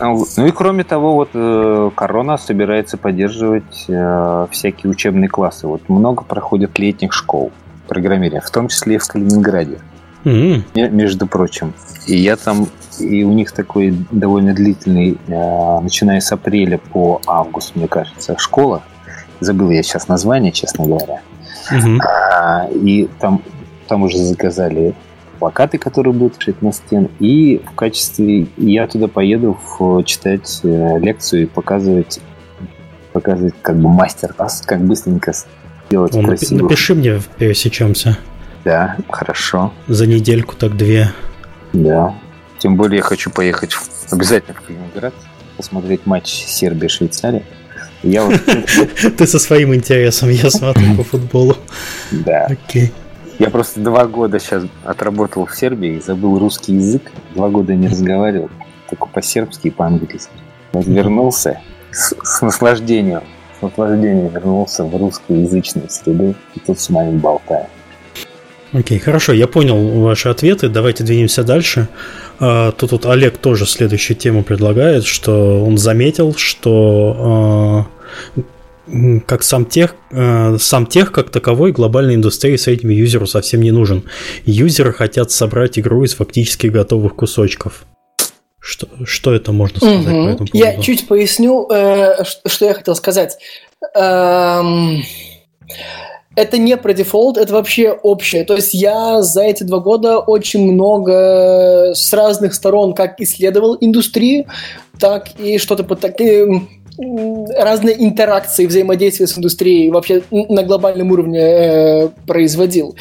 Ну и кроме того, вот э, Корона собирается поддерживать э, всякие учебные классы. Вот много проходит летних школ программирования, в том числе и в Калининграде, ме- между прочим. И я там, и у них такой довольно длительный, э, начиная с апреля по август, мне кажется, школа. Забыл я сейчас название, честно говоря. мгм. А, и там, там уже заказали плакаты, которые будут вешать на стен. И в качестве я туда поеду в- читать э, лекцию и показывать, показывать как бы мастер-класс, как быстренько сделать Ну, красиво. напиши мне, пересечемся. Да, хорошо. За недельку так две. Да. Тем более я хочу поехать в- обязательно в Калининград, посмотреть матч Сербия-Швейцария. Я вот, *laughs* Ты со своим интересом, я смотрю по футболу. да. Окей. Я просто два года сейчас отработал в Сербии забыл русский язык. Два года не разговаривал, только по-сербски и по-английски. Вернулся с, с наслаждением, с наслаждением вернулся в русскоязычную среду и тут с вами болтаю. Окей, хорошо, я понял ваши ответы. Давайте двинемся дальше. А, Тут вот Олег тоже следующую тему предлагает, что он заметил, что а, как сам тех, а, сам тех как таковой глобальной индустрии среднему юзеру совсем не нужен. Юзеры хотят собрать игру из фактически готовых кусочков. Что, что это можно сказать по Мгм. этому Я поводу? чуть поясню, э, что я хотел сказать. Эм, Это не про дефолт, это вообще общее. То есть я за эти два года очень много с разных сторон как исследовал индустрию, так и что-то под таким м, разные интеракции, взаимодействия с индустрией вообще на глобальном уровне э, производил.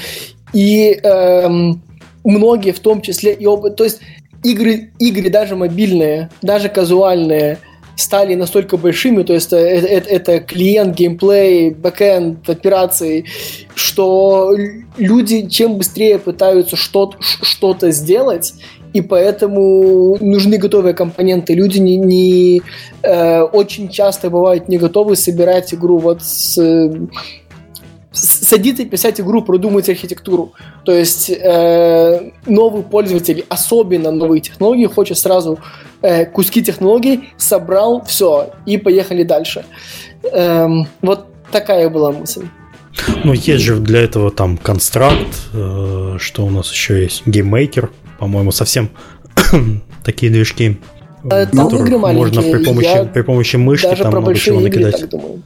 И эм, многие, в том числе и оба, то есть игры, игры даже мобильные, даже казуальные, стали настолько большими, то есть это, это, это клиент, геймплей, бэкэнд, операции, что люди чем быстрее пытаются что-то, что-то сделать, и поэтому нужны готовые компоненты. Люди не, не э, очень часто бывают не готовы собирать игру вот с, садиться писать игру, продумать архитектуру. То есть э, новый пользователь, особенно новые технологии, хочет сразу э, куски технологий, собрал все и поехали дальше. Эм, вот такая была мысль. Ну, есть же для этого там констракт, э, что у нас еще есть GameMaker, по-моему, совсем *coughs* такие движки, Э, там игры можно при помощи, Я при помощи мышки даже там про много чего игры накидать. так думаю.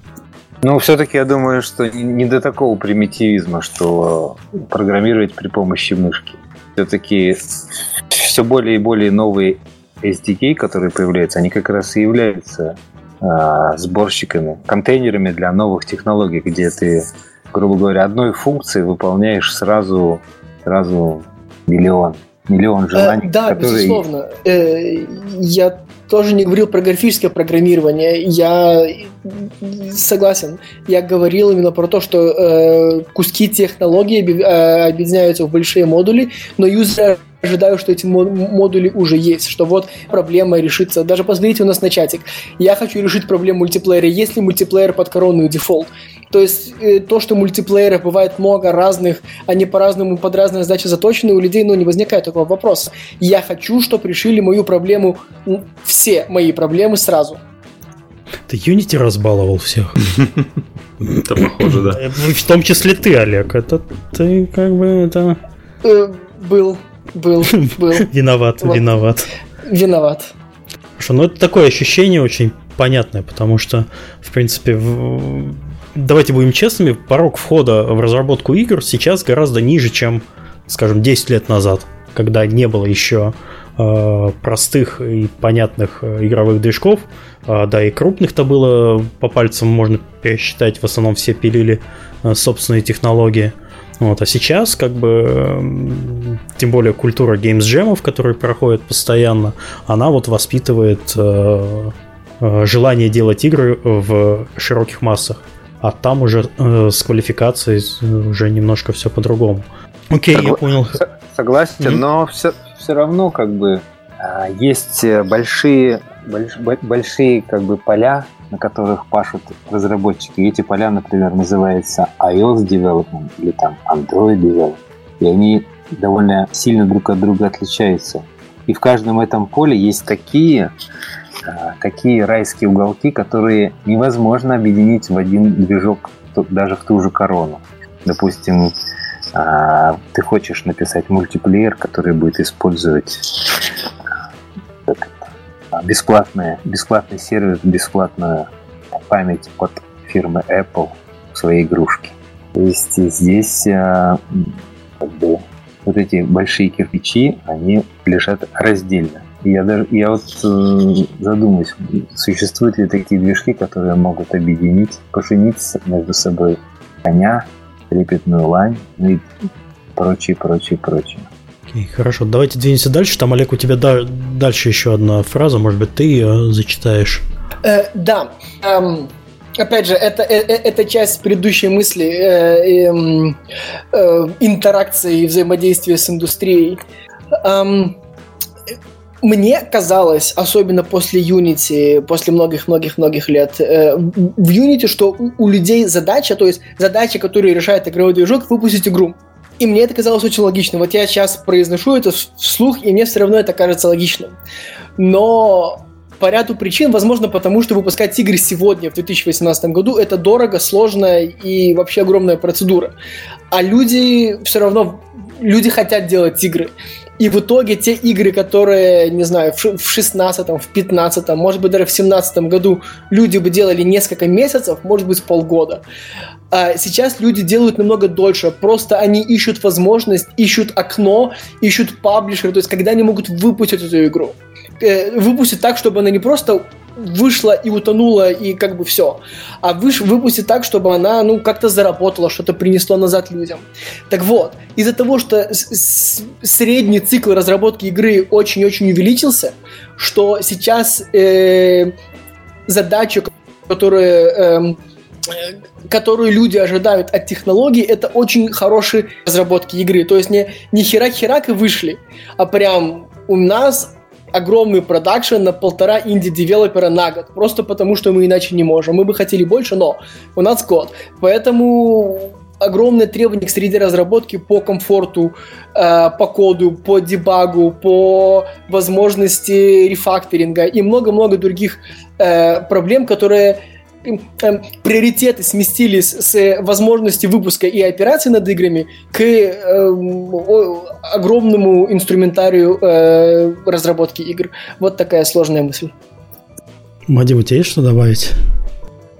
Ну, все-таки я думаю, что не- до такого примитивизма, что программировать при помощи мышки. Все-таки все более и более новые SDK, которые появляются, они как раз и являются а, сборщиками, контейнерами для новых технологий, где ты, грубо говоря, одной функцией выполняешь сразу, сразу миллион, миллион Э, желаний, да, которые безусловно. Э, я тоже не говорил про графическое программирование. Я согласен. Я говорил именно про то, что э, куски технологий объ- э, объединяются в большие модули, но юзеры ожидают, что эти мо- модули уже есть, что вот проблема решится. Даже посмотрите у нас на чатик. Я хочу решить проблему мультиплеера. Есть ли мультиплеер под коронную дефолт? То есть э, то, что мультиплееров бывает много разных, они по-разному под разные задачи заточены, у людей ну, не возникает такого вопроса. Я хочу, чтобы решили мою проблему, все мои проблемы сразу. Ты Unity разбаловал всех. Это похоже, да. Э, В том числе ты, Олег. Это ты как бы это Э, был, был, был. *laughs* виноват, виноват. Виноват. Хорошо, ну это такое ощущение очень понятное, потому что, в принципе, в- давайте будем честными, порог входа в разработку игр сейчас гораздо ниже, чем, скажем, 10 лет назад, когда не было еще э, простых и понятных э, игровых движков, А, да и крупных-то было по пальцам можно пересчитать, в основном все пилили э, собственные технологии. Вот, а сейчас, как бы, тем более культура геймс-джемов, которые проходят постоянно, она вот воспитывает э, э, желание делать игры в широких массах. А там уже э, с квалификацией уже немножко все по-другому. Окей, я Согла- понял. С- Согласен, Мгм. но все, все равно как бы а, есть э, большие, больш- бо- большие как бы поля, на которых пашут разработчики. И эти поля, например, называются iOS Development или там Android Development. И они довольно сильно друг от друга отличаются. И в каждом этом поле есть такие, такие райские уголки, которые невозможно объединить в один движок, даже в ту же корону. Допустим, а, ты хочешь написать мультиплеер, который будет использовать а, а, бесплатные, бесплатный сервис, бесплатную память от фирмы Apple в своей игрушке. То есть здесь а, вот эти большие кирпичи, они лежат раздельно. Я даже я вот э, задумаюсь, существуют ли такие движки, которые могут объединить, поженить между собой коня, трепетную лань, ну и прочее, прочее, прочее. Окей, хорошо, давайте двинемся дальше. Там, Олег, у тебя да- дальше еще одна фраза, может быть, ты ее зачитаешь. Э, да. Эм, опять же, это, э, э, это часть предыдущей мысли э, эм, э, интеракции и взаимодействия с индустрией. Эм, мне казалось, особенно после Unity, после многих-многих-многих лет, э, в Unity, что у, у людей задача, то есть задача, которую решает игровой движок, выпустить игру. И мне это казалось очень логичным. Вот я сейчас произношу это вслух, и мне все равно это кажется логичным. Но по ряду причин, возможно, потому что выпускать игры сегодня, в 2018 году, это дорого, сложно и вообще огромная процедура. А люди все равно, люди хотят делать игры. И в итоге те игры, которые, не знаю, в 16 в 15 может быть, даже в 17 году люди бы делали несколько месяцев, может быть, полгода. А сейчас люди делают намного дольше. Просто они ищут возможность, ищут окно, ищут паблишер, то есть когда они могут выпустить эту игру. Э, выпустить так, чтобы она не просто вышла и утонула, и как бы все. А выш, выпустить так, чтобы она, ну, как-то заработала, что-то принесло назад людям. Так вот, из-за того, что средний цикл разработки игры очень-очень увеличился, что сейчас э, задача, которую, эм, э, которую люди ожидают от технологий, это очень хорошие разработки игры. То есть не, не херак-херак и вышли, а прям у нас огромный продакшн на полтора инди-девелопера на год. Просто потому, что мы иначе не можем. Мы бы хотели больше, но у нас год. Поэтому огромное требование к среде разработки по комфорту, э, по коду, по дебагу, по возможности рефакторинга и много-много других э, проблем, которые приоритеты сместились с возможности выпуска и операций над играми к э, огромному инструментарию э, разработки игр. Вот такая сложная мысль. Мадим, у тебя есть что добавить?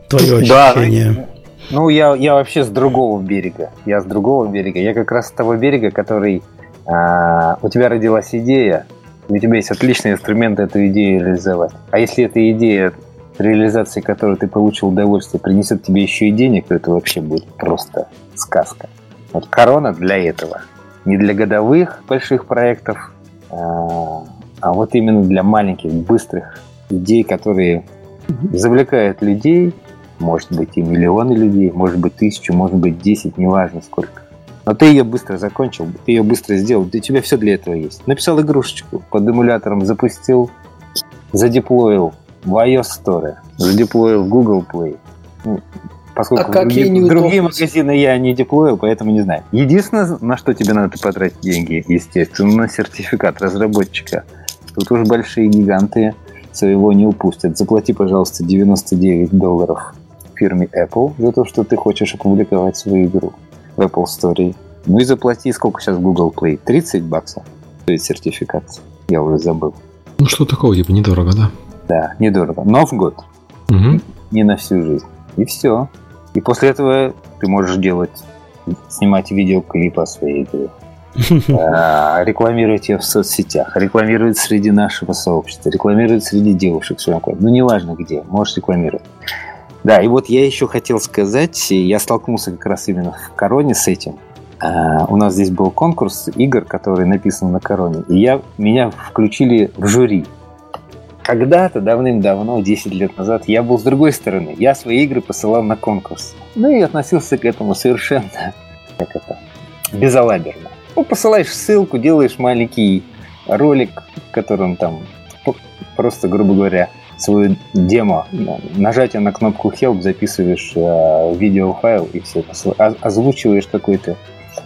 Твое ощущение. Да, ну, я, я вообще с другого берега. Я с другого берега. Я как раз с того берега, который... А, у тебя родилась идея, у тебя есть отличный инструмент эту идею реализовать. А если эта идея, реализации которой ты получил удовольствие, принесет тебе еще и денег, то это вообще будет просто сказка. Вот корона для этого. Не для годовых больших проектов, а, а вот именно для маленьких, быстрых идей, которые завлекают людей, может быть и миллионы людей, может быть тысячу, может быть десять, неважно сколько. Но ты ее быстро закончил, ты ее быстро сделал, у тебя все для этого есть. Написал игрушечку, под эмулятором запустил, задеплоил в iOS Store, задеплоил в Google Play. Ну, поскольку а как другие, другие магазины я не деплоил, поэтому не знаю. Единственное, на что тебе надо потратить деньги, естественно, на сертификат разработчика. Тут уж большие гиганты своего не упустят. Заплати, пожалуйста, 99 долларов фирме Apple за то, что ты хочешь опубликовать свою игру в Apple Store. Ну и заплати, сколько сейчас Google Play? 30 баксов стоит сертификат. Я уже забыл. Ну что такого, типа, недорого, да? Да, недорого. Но в год. Угу. Не на всю жизнь. И все. И после этого ты можешь делать, снимать видеоклипы о своей игре. *laughs* А, рекламировать ее в соцсетях, рекламировать среди нашего сообщества, рекламировать среди девушек в своем клубе. Ну, неважно где, можешь рекламировать. Да, и вот я еще хотел сказать, я столкнулся как раз именно в Короне с этим. Uh, у нас здесь был конкурс игр, который написан на Короне, и я, меня включили в жюри. Когда-то, давным-давно, 10 лет назад, я был с другой стороны. Я свои игры посылал на конкурс. Ну и относился к этому совершенно, *laughs* как это, безалаберно. Ну, посылаешь ссылку, делаешь маленький ролик, в котором там просто, грубо говоря, свою демо, нажатие на кнопку Help, записываешь э, видеофайл и все, озвучиваешь какой-то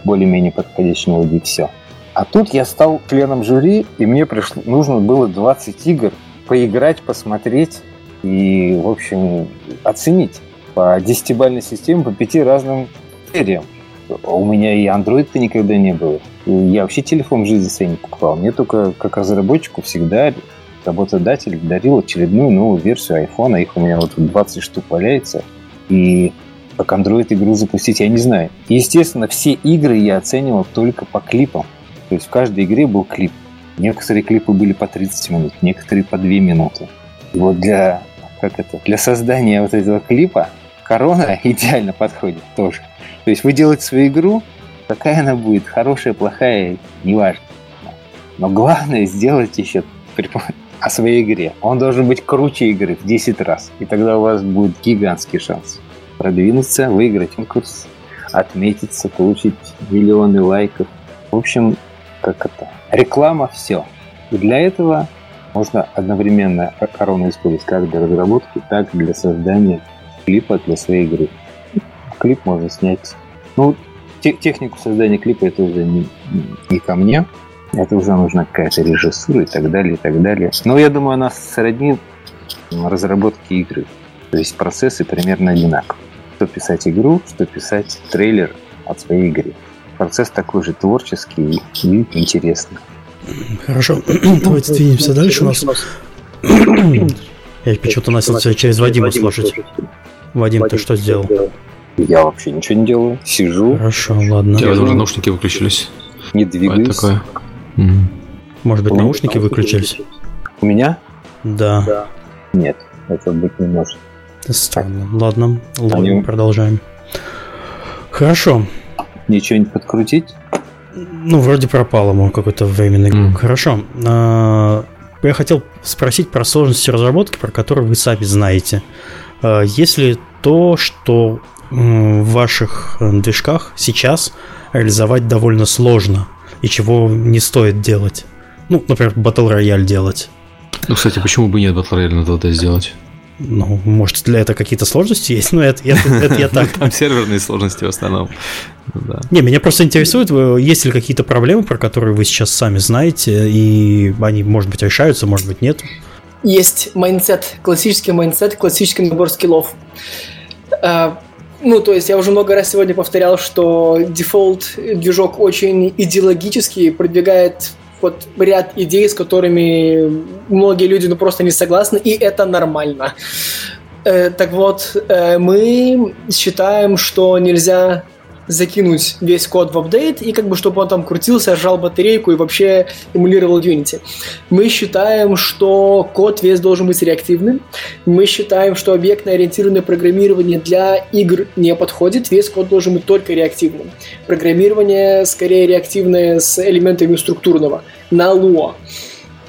более-менее подходящий мелодии, все. А тут я стал членом жюри, и мне пришло, нужно было 20 игр поиграть, посмотреть и, в общем, оценить по десятибальной системе, по пяти разным сериям. У меня и Android-то никогда не было. Я вообще телефон в жизни своей не покупал. Мне только как разработчику всегда работодатель дарил очередную новую версию iPhone. Их у меня вот 20 штук валяется. И как Android игру запустить, я не знаю. Естественно, все игры я оценивал только по клипам. То есть в каждой игре был клип. Некоторые клипы были по 30 минут, некоторые по 2 минуты. И вот для, как это, для создания вот этого клипа корона *laughs* идеально подходит тоже. То есть вы делаете свою игру, какая она будет, хорошая, плохая, неважно. Но главное сделать еще *laughs* о своей игре. Он должен быть круче игры в 10 раз. И тогда у вас будет гигантский шанс продвинуться, выиграть конкурс, отметиться, получить миллионы лайков. В общем, как это? Реклама – все. И для этого можно одновременно корону использовать как для разработки, так и для создания клипа для своей игры. Клип можно снять. Ну, технику создания клипа это уже не, не ко мне. Это уже нужна какая-то режиссура и так далее, и так далее. Но я думаю, она сродни разработке игры. То есть процессы примерно одинаковые. Что писать игру, что писать трейлер от своей игры. Процесс такой же творческий и интересный. Хорошо, *clears throat* давайте двинемся дальше. У нас... Я почему-то начал через Вадима слушать. Вадим, ты что сделал? Я вообще ничего не делаю. Сижу. Хорошо, ладно. У тебя, возможно, наушники выключились. Не двигаюсь. такое? Может быть, наушники выключились? У меня? Да. да. Нет, это быть не может. Это странно. Ладно, ладно, Они... продолжаем. Хорошо. Ничего не подкрутить? Ну, вроде пропало, мол, какой-то временный Mm. Хорошо. А, я хотел спросить про сложности разработки, про которые вы сами знаете. А, если то, что в ваших э, движках сейчас реализовать довольно сложно и чего не стоит делать. Ну, например, Battle Royale делать. Ну, кстати, почему бы нет Battle Royale надо тогда сделать? Ну, может, для этого какие-то сложности есть, но это, это, это я так. Там серверные сложности в основном. Да. Не, меня просто интересует, есть ли какие-то проблемы, про которые вы сейчас сами знаете, и они, может быть, решаются, может быть, нет? Есть mindset, классический mindset, классический набор скиллов. А, ну, то есть я уже много раз сегодня повторял, что Defold движок очень идеологический, продвигает вот ряд идей, с которыми многие люди ну, просто не согласны, и это нормально. Э, так вот, э, мы считаем, что нельзя закинуть весь код в апдейт и как бы чтобы он там крутился, сжал батарейку и вообще эмулировал Unity. Мы считаем, что код весь должен быть реактивным. Мы считаем, что объектно-ориентированное программирование для игр не подходит. Весь код должен быть только реактивным. Программирование скорее реактивное с элементами структурного на Lua.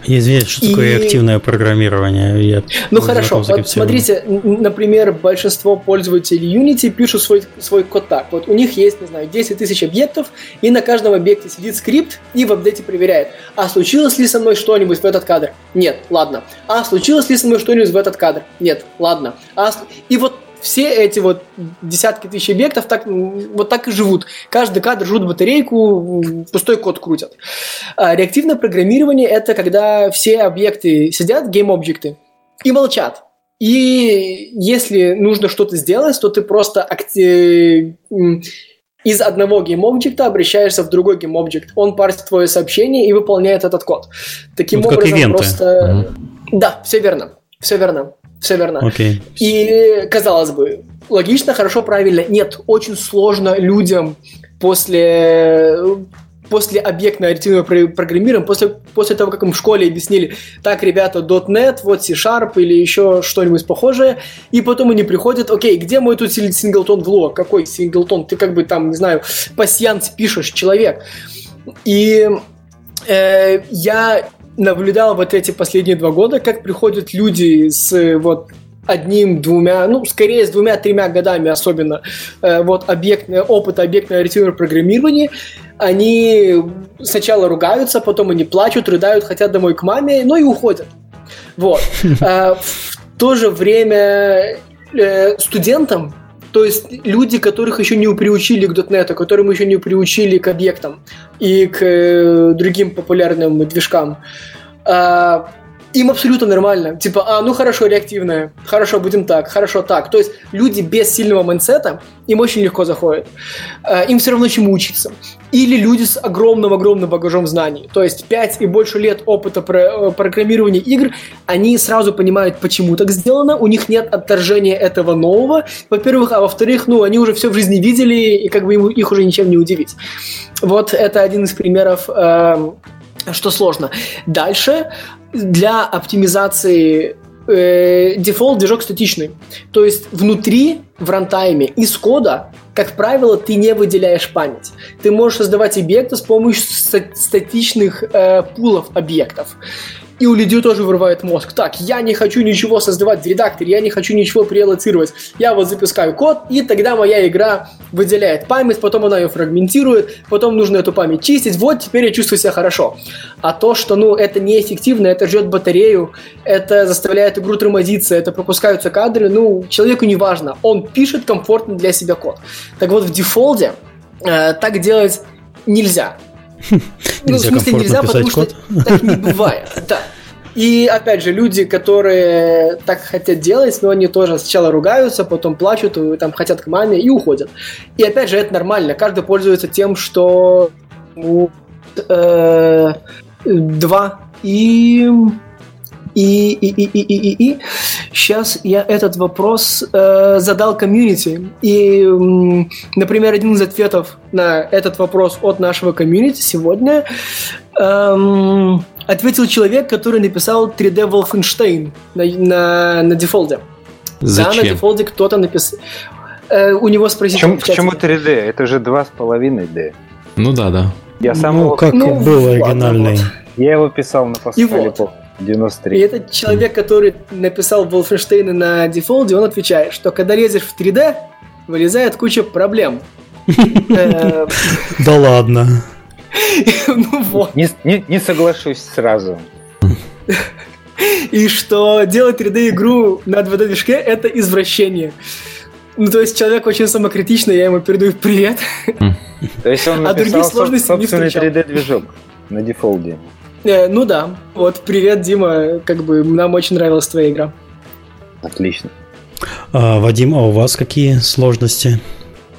Извините, что и... такое активное программирование? Я ну хорошо, вот смотрите, например, большинство пользователей Unity пишут свой, свой код так. Вот у них есть, не знаю, 10 тысяч объектов, и на каждом объекте сидит скрипт и в апдейте проверяет, а случилось ли со мной что-нибудь в этот кадр? Нет, ладно. А случилось ли со мной что-нибудь в этот кадр? Нет, ладно. А... И вот все эти вот десятки тысяч объектов так, вот так и живут. Каждый кадр жрут батарейку, пустой код крутят. А реактивное программирование – это когда все объекты сидят, гейм-объекты, и молчат. И если нужно что-то сделать, то ты просто акти... из одного гейм-объекта обращаешься в другой гейм-объект. Он парсит твое сообщение и выполняет этот код. Таким вот образом, просто... Угу. Да, все верно. Все верно. Все верно. Okay. И, казалось бы, логично, хорошо, правильно. Нет, очень сложно людям после после объектно-ориентированного программирования, после, после того, как им в школе объяснили, так, ребята, .NET, вот C-Sharp или еще что-нибудь похожее, и потом они приходят, окей, где мой тут синглтон в Lua? Какой синглтон? Ты как бы там, не знаю, пассианс пишешь, человек. И э, я наблюдал вот эти последние два года, как приходят люди с вот одним, двумя, ну, скорее с двумя-тремя годами особенно, э, вот объектное, опыт объектно-ориентированного программирования, они сначала ругаются, потом они плачут, рыдают, хотят домой к маме, но и уходят. Вот. Э, *laughs* в то же время э, студентам то есть люди, которых еще не приучили к .NET, которым еще не приучили к объектам и к э, другим популярным движкам, э, им абсолютно нормально. Типа, а, ну хорошо, реактивная, хорошо, будем так, хорошо так. То есть люди без сильного майнсета, им очень легко заходит. Э, им все равно чему учиться. Или люди с огромным-огромным багажом знаний. То есть 5 и больше лет опыта про э, программирования игр, они сразу понимают, почему так сделано, у них нет отторжения этого нового, во-первых, а во-вторых, ну, они уже все в жизни видели, и как бы их уже ничем не удивить. Вот это один из примеров, э, что сложно. Дальше для оптимизации э, дефолт движок статичный. То есть внутри, в рантайме, из кода, как правило, ты не выделяешь память. Ты можешь создавать объекты с помощью статичных э, пулов объектов и у людей тоже вырывает мозг. Так, я не хочу ничего создавать в редакторе, я не хочу ничего прелоцировать. Я вот запускаю код, и тогда моя игра выделяет память, потом она ее фрагментирует, потом нужно эту память чистить. Вот теперь я чувствую себя хорошо. А то, что, ну, это неэффективно, это ждет батарею, это заставляет игру тормозиться, это пропускаются кадры, ну, человеку не важно. Он пишет комфортно для себя код. Так вот, в дефолте э, так делать нельзя. Ну, в смысле, нельзя, потому что так не *laughs* бывает. Да. И опять же, люди, которые так хотят делать, но они тоже сначала ругаются, потом плачут, там хотят к маме и уходят. И опять же, это нормально. Каждый пользуется тем, что ну, э, два и и, и, и, и, и, и, и. Сейчас я этот вопрос э, задал комьюнити. И, э, например, один из ответов на этот вопрос от нашего комьюнити сегодня э, ответил человек, который написал 3D Wolfenstein на, на, на дефолде. Зачем? Да, на дефолде кто-то написал. Э, у него спросили. Почему, почему 3D? Это же 2,5D. Ну да, да. Я сам ну, его... как ну, был оригинальный. Я его писал на Паскале. И вот. 93. И этот человек, который написал Wolfenstein на дефолде, он отвечает, что когда лезешь в 3D, вылезает куча проблем. Да ладно. *laughs* Ну вот. Не соглашусь сразу. и что делать 3D-игру на 2D-движке — это извращение. Ну, то есть человек очень самокритичный, я ему передаю привет. То есть он А других написал сложностей не собственный встречал. 3D-движок на дефолде. Э, ну да, вот, привет, Дима, как бы нам очень нравилась твоя игра. Отлично. А, Вадим, а у вас какие сложности?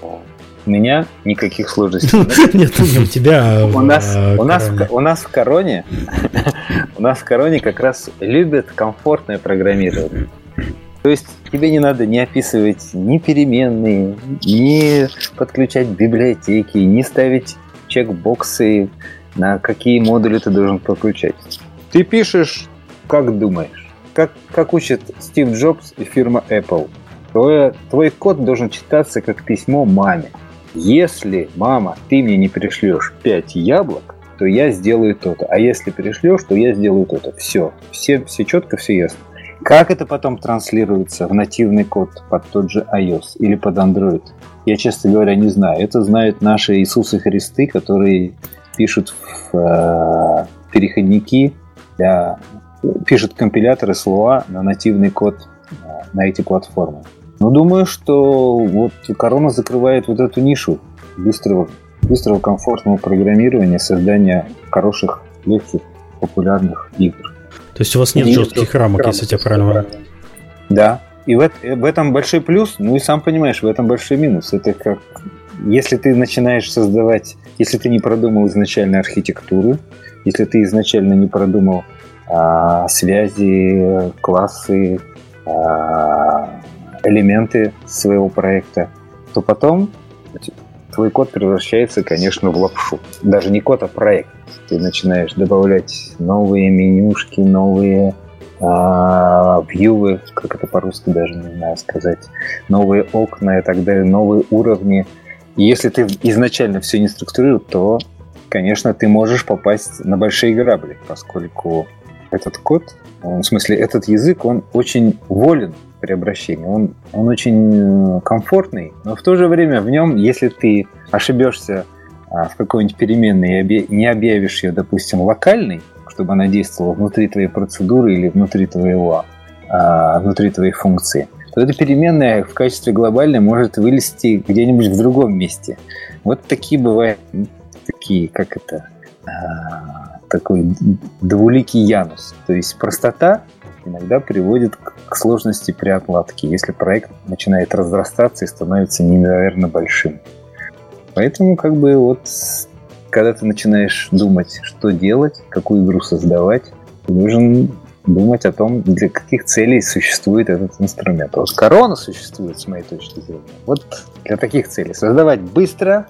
У меня никаких сложностей *laughs* нет. Нет, не у тебя, а У в, нас, а, у, нас, в Короне. Ко- у нас в Короне *laughs* у нас в Короне как раз любят комфортное программирование. То есть тебе не надо не описывать ни переменные, ни подключать библиотеки, не ставить чекбоксы, на какие модули ты должен подключать. Ты пишешь, как думаешь. Как, как учит Стив Джобс и фирма Apple. Твой, твой код должен читаться как письмо маме. Если, мама, ты мне не пришлешь 5 яблок, то я сделаю то-то. А если пришлешь, то я сделаю то-то. Все. Все, все четко, все ясно. Как это потом транслируется в нативный код под тот же iOS или под Android? Я, честно говоря, не знаю. Это знают наши Иисусы Христы, которые пишут в э, переходники для пишут компиляторы слова на нативный код э, на эти платформы. Ну, думаю, что вот Корона закрывает вот эту нишу быстрого, быстрого комфортного программирования, создания хороших, легких, популярных игр. То есть у вас нет И жестких рамок, если я тебя правильно понимаю. Да. И в, эт- в этом большой плюс, ну и сам понимаешь, в этом большой минус. Это как, если ты начинаешь создавать, если ты не продумал изначально архитектуру, если ты изначально не продумал а, связи, классы, а, элементы своего проекта, то потом твой код превращается, конечно, в лапшу. Даже не код, а проект. Ты начинаешь добавлять новые менюшки, новые а, вьювы, как это по-русски даже не знаю сказать, новые окна и так далее, новые уровни. Если ты изначально все не структурировал, то, конечно, ты можешь попасть на большие грабли, поскольку этот код, он, в смысле, этот язык, он очень волен при обращении, он, он очень комфортный, но в то же время в нем, если ты ошибешься а, в какой-нибудь переменной и не объявишь ее, допустим, локальной, чтобы она действовала внутри твоей процедуры или внутри твоего, а, внутри твоей функции, то эта переменная в качестве глобальной может вылезти где-нибудь в другом месте. Вот такие бывают, такие, как это, а, такой двуликий янус. То есть простота иногда приводит к сложности при отладке, если проект начинает разрастаться и становится неимоверно большим. Поэтому как бы вот когда ты начинаешь думать, что делать, какую игру создавать, ты должен думать о том, для каких целей существует этот инструмент. Вот корона существует, с моей точки зрения, вот для таких целей. Создавать быстро,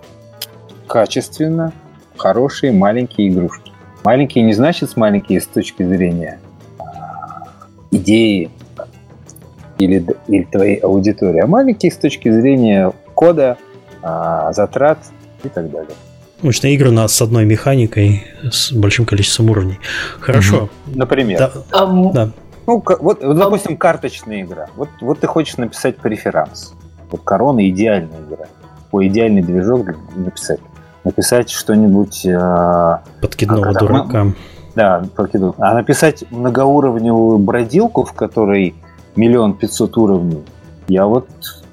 качественно, хорошие маленькие игрушки. Маленькие не значит маленькие с точки зрения а, идеи или, или твоей аудитории, а маленькие с точки зрения кода, а, затрат и так далее. Обычно игры у нас с одной механикой, с большим количеством уровней. Хорошо. Например. Да, А, м, да. Ну, вот, вот, допустим, карточная игра. Вот, вот ты хочешь написать преферанс. Вот корона идеальная игра. По идеальный движок для- написать. Написать что-нибудь, э, Подкидного А дурака. да, покидал. А написать многоуровневую бродилку, в которой миллион пятьсот уровней, я вот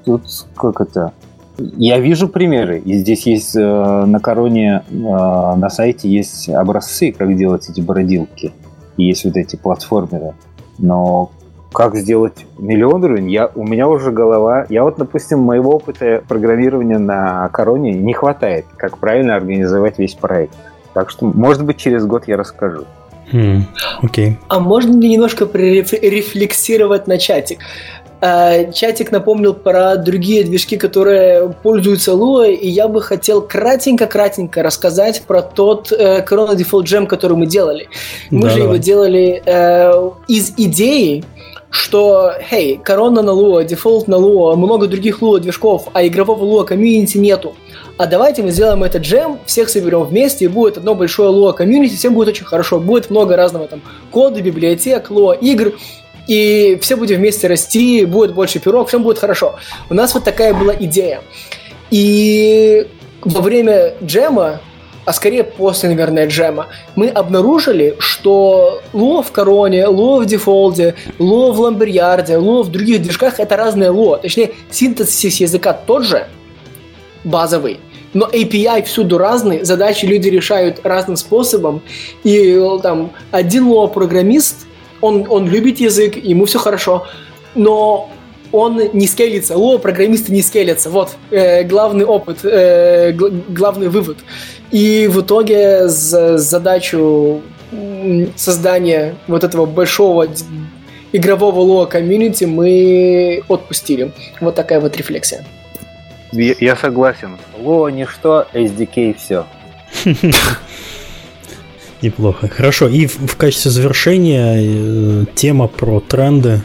тут как это... Я вижу примеры, и здесь есть э, на короне, э, на сайте есть образцы, как делать эти бродилки. И есть вот эти платформеры. Но как сделать миллион уровень, я, у меня уже голова... Я вот, допустим, моего опыта программирования на короне не хватает, как правильно организовать весь проект. Так что, может быть, через год я расскажу. Хм, окей. а можно мне немножко прорефлексировать на чатик? А, Чатик напомнил про другие движки, которые пользуются Lua, и я бы хотел кратенько-кратенько рассказать про тот э, Corona Defold Jam, который мы делали. Мы Да, же давай. его делали э, из идеи, что, хей, корона на Lua, Defold на Lua, много других Lua движков, а игрового Lua комьюнити нету. А давайте мы сделаем этот джем, всех соберем вместе, и будет одно большое Lua комьюнити, всем будет очень хорошо, будет много разного там кода, библиотек, Lua игр, и все будем вместе расти, будет больше пирог, всем будет хорошо. У нас вот такая была идея. И во время джема а скорее после, наверное, джема, мы обнаружили, что ло в Короне, ло в Дефолде, ло в Ламберьярде, ло в других движках это разное ло. Точнее, синтезис языка тот же, базовый, но API всюду разный, задачи люди решают разным способом, и там один ло-программист, он, он любит язык, ему все хорошо, но он не скейлится. Ло программисты не скейлятся. Вот э, главный опыт, э, гл- главный вывод. И в итоге за задачу создания вот этого большого игрового лоа комьюнити мы отпустили. Вот такая вот рефлексия. Я, я согласен. Лоа ничто, SDK все. *laughs* Неплохо. Хорошо. И в, в качестве завершения э, тема про тренды.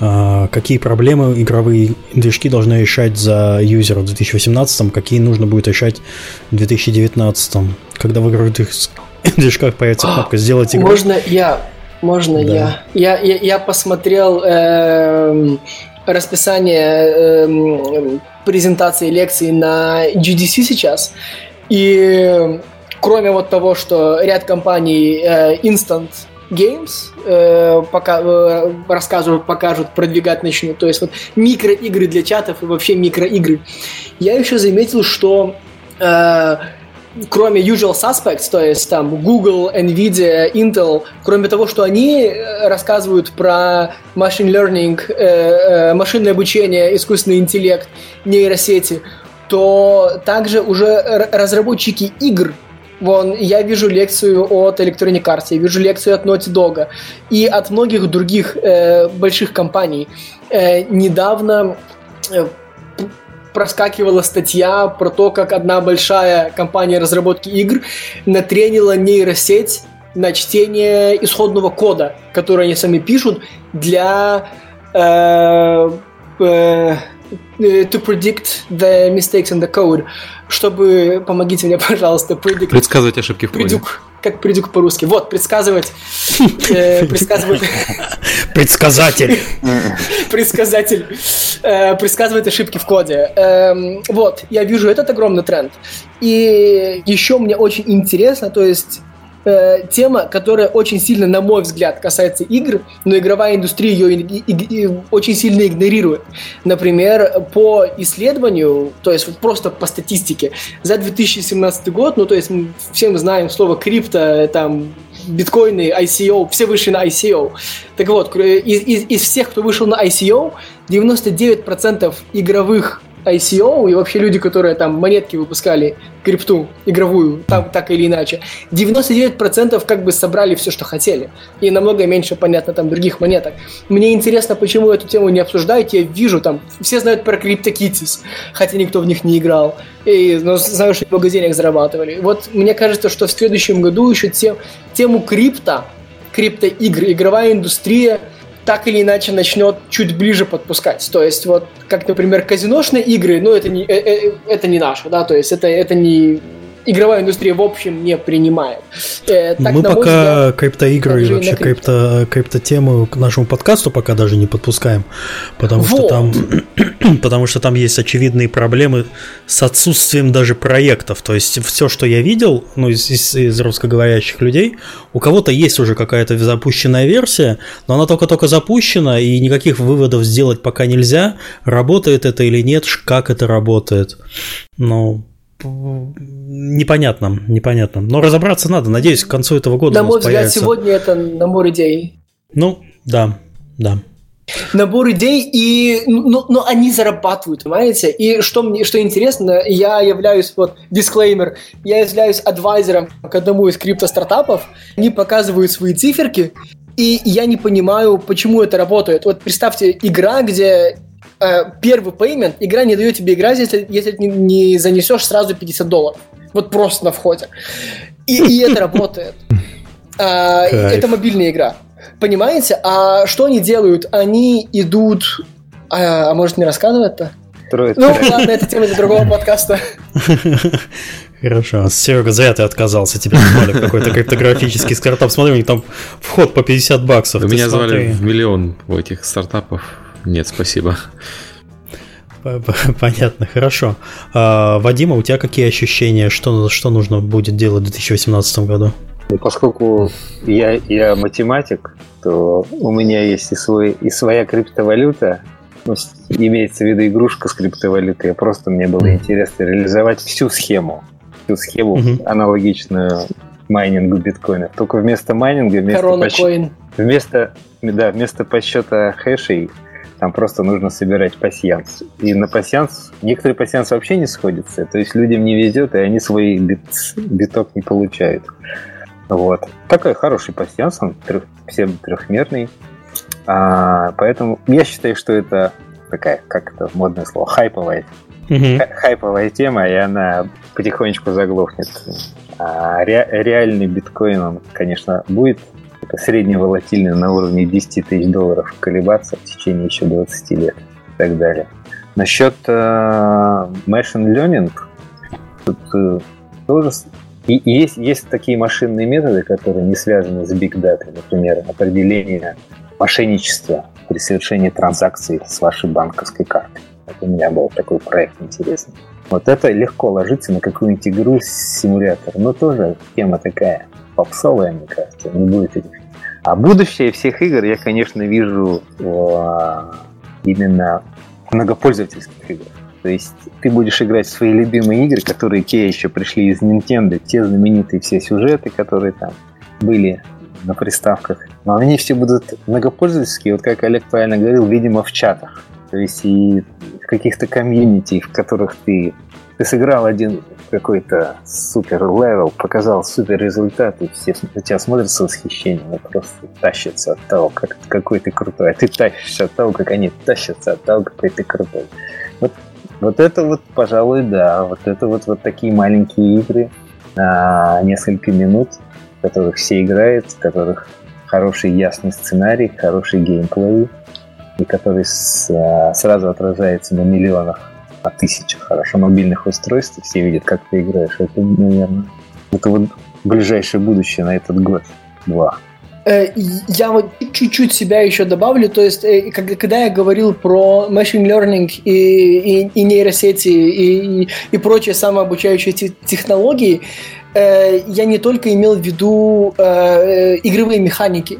А, какие проблемы игровые движки должны решать за юзера в 2018, какие нужно будет решать в 2019, когда в игровых *coughs* движках появится кнопка «Сделать игру». Можно я? Можно да. я? Я, я? Я посмотрел э, расписание э, презентации лекций на GDC сейчас, и кроме вот того, что ряд компаний э, Instant Games э, пока, э, рассказывают, покажут, продвигать начнут. То есть вот микроигры для чатов и вообще микроигры. Я еще заметил, что э, кроме usual suspects, то есть там Google, Nvidia, Intel, кроме того, что они э, рассказывают про machine learning, э, э, машинное обучение, искусственный интеллект, нейросети, то также уже разработчики игр Вон, я вижу лекцию от Electronic Arts, я вижу лекцию от Naughty Dog и от многих других э, больших компаний. Э, недавно э, проскакивала статья про то, как одна большая компания разработки игр натренила нейросеть на чтение исходного кода, который они сами пишут для э, э, to predict the mistakes in the code чтобы, помогите мне, *laughs* пожалуйста, predict... Предсказывать ошибки в коде. Предюк, как предюк по-русски. Вот, предсказывать... Э, *laughs* предсказывать... Предсказатель. *laughs* Предсказатель. Э, предсказывать ошибки в коде. Эм, вот, я вижу этот огромный тренд. И еще мне очень интересно, то есть э, тема, которая очень сильно, на мой взгляд, касается игр, но игровая индустрия ее и, и, и очень сильно игнорирует. Например, по исследованию, то есть просто по статистике, за 2017 год, ну то есть мы всем знаем слово крипто, там биткоины, ICO, все вышли на ICO. Так вот, из, из, из всех, кто вышел на ICO, 99% игровых ICO и вообще люди, которые там монетки выпускали, крипту игровую, там, так или иначе, 99% как бы собрали все, что хотели. И намного меньше, понятно, там других монеток. Мне интересно, почему эту тему не обсуждают. Я вижу там, все знают про CryptoKitties, хотя никто в них не играл. И, но знаю, что много денег зарабатывали. Вот мне кажется, что в следующем году еще тем, тему крипто, криптоигр, игровая индустрия – так или иначе начнет чуть ближе подпускать. То есть вот, как, например, казиношные игры, ну, это не, э, э, это не наше, да, то есть это, это не игровая индустрия в общем не принимает. Э, так, Мы пока взгляд, криптоигры и вообще крипто, крипто-тему к нашему подкасту пока даже не подпускаем, потому вот. что там *clears throat* потому что там есть очевидные проблемы с отсутствием даже проектов. То есть все, что я видел, ну, из, из, из русскоговорящих людей, у кого-то есть уже какая-то запущенная версия, но она только-только запущена, и никаких выводов сделать пока нельзя, работает это или нет, как это работает. Ну, непонятно, непонятно. Но разобраться надо. Надеюсь, к концу этого года. На мой взгляд, появится... сегодня это набор идей. Ну, да, да. Набор идей, и, ну, но они зарабатывают, понимаете? И что мне, что интересно, я являюсь, вот, дисклеймер, я являюсь адвайзером к одному из крипто-стартапов, они показывают свои циферки, и я не понимаю, почему это работает. Вот представьте, игра, где э, первый пеймент, игра не дает тебе играть, если, если не, не занесешь сразу 50 долларов. Вот просто на входе. И, и это работает. *laughs* А, это мобильная игра. Понимаете? А что они делают? Они идут... А, а может не рассказывать-то? Ну, ладно, это тема для другого *laughs* подкаста. *laughs* Хорошо. Серега, зря ты отказался. Тебя звали какой-то криптографический стартап. Смотри, у них там вход по 50 баксов. Меня звали в миллион в этих стартапов. Нет, спасибо. Понятно, хорошо. А, Вадима, у тебя какие ощущения, что, что нужно будет делать в 2018 году? Ну, поскольку я, я математик, то у меня есть и, свой, и своя криптовалюта, ну, имеется в виду игрушка с криптовалютой. Просто мне было интересно реализовать всю схему, всю схему mm-hmm. аналогичную майнингу биткоина. Только вместо майнинга, вместо, подсч... вместо, да, вместо подсчета хэшей там просто нужно собирать пассианс. И на пассианс, некоторые пассианс вообще не сходятся. То есть людям не везет, и они свой бит, биток не получают. Вот. Такой хороший пассианс, он трех, всем трехмерный. А, поэтому я считаю, что это такая, как это модное слово, хайповая, хайповая тема, и она потихонечку заглохнет. А ре, реальный биткоин, он, конечно, будет средневолатильный на уровне 10 тысяч долларов колебаться в течение еще 20 лет и так далее. Насчет э, machine learning, тут э, тоже и, и есть, есть такие машинные методы, которые не связаны с big data, например, определение мошенничества при совершении транзакций с вашей банковской карты. Вот у меня был такой проект интересный. Вот это легко ложится на какую-нибудь игру с симулятором. Но тоже тема такая попсовая, мне кажется, не будет этих. А будущее всех игр я, конечно, вижу в, именно в многопользовательских играх. То есть ты будешь играть в свои любимые игры, которые те еще пришли из Nintendo, те знаменитые все сюжеты, которые там были на приставках. Но они все будут многопользовательские, вот как Олег правильно говорил, видимо, в чатах. То есть и в каких-то комьюнити, в которых ты, ты сыграл один какой-то супер левел, показал супер результат, и все на тебя смотрят с восхищением и просто тащатся от того, как, какой ты крутой. А ты тащишься от того, как они тащатся от того, какой ты крутой. Вот, вот это вот, пожалуй, да. Вот это вот, вот такие маленькие игры на несколько минут, которых все играют, в которых хороший ясный сценарий, хороший геймплей, и который с, а, сразу отражается на миллионах, на тысячах хорошо мобильных устройств, все видят, как ты играешь. Это, наверное, это вот ближайшее будущее на этот год, два. Э, я вот чуть-чуть себя еще добавлю, то есть э, когда я говорил про machine learning и, и, и нейросети и, и, и прочие самообучающие технологии, э, я не только имел в виду игровые механики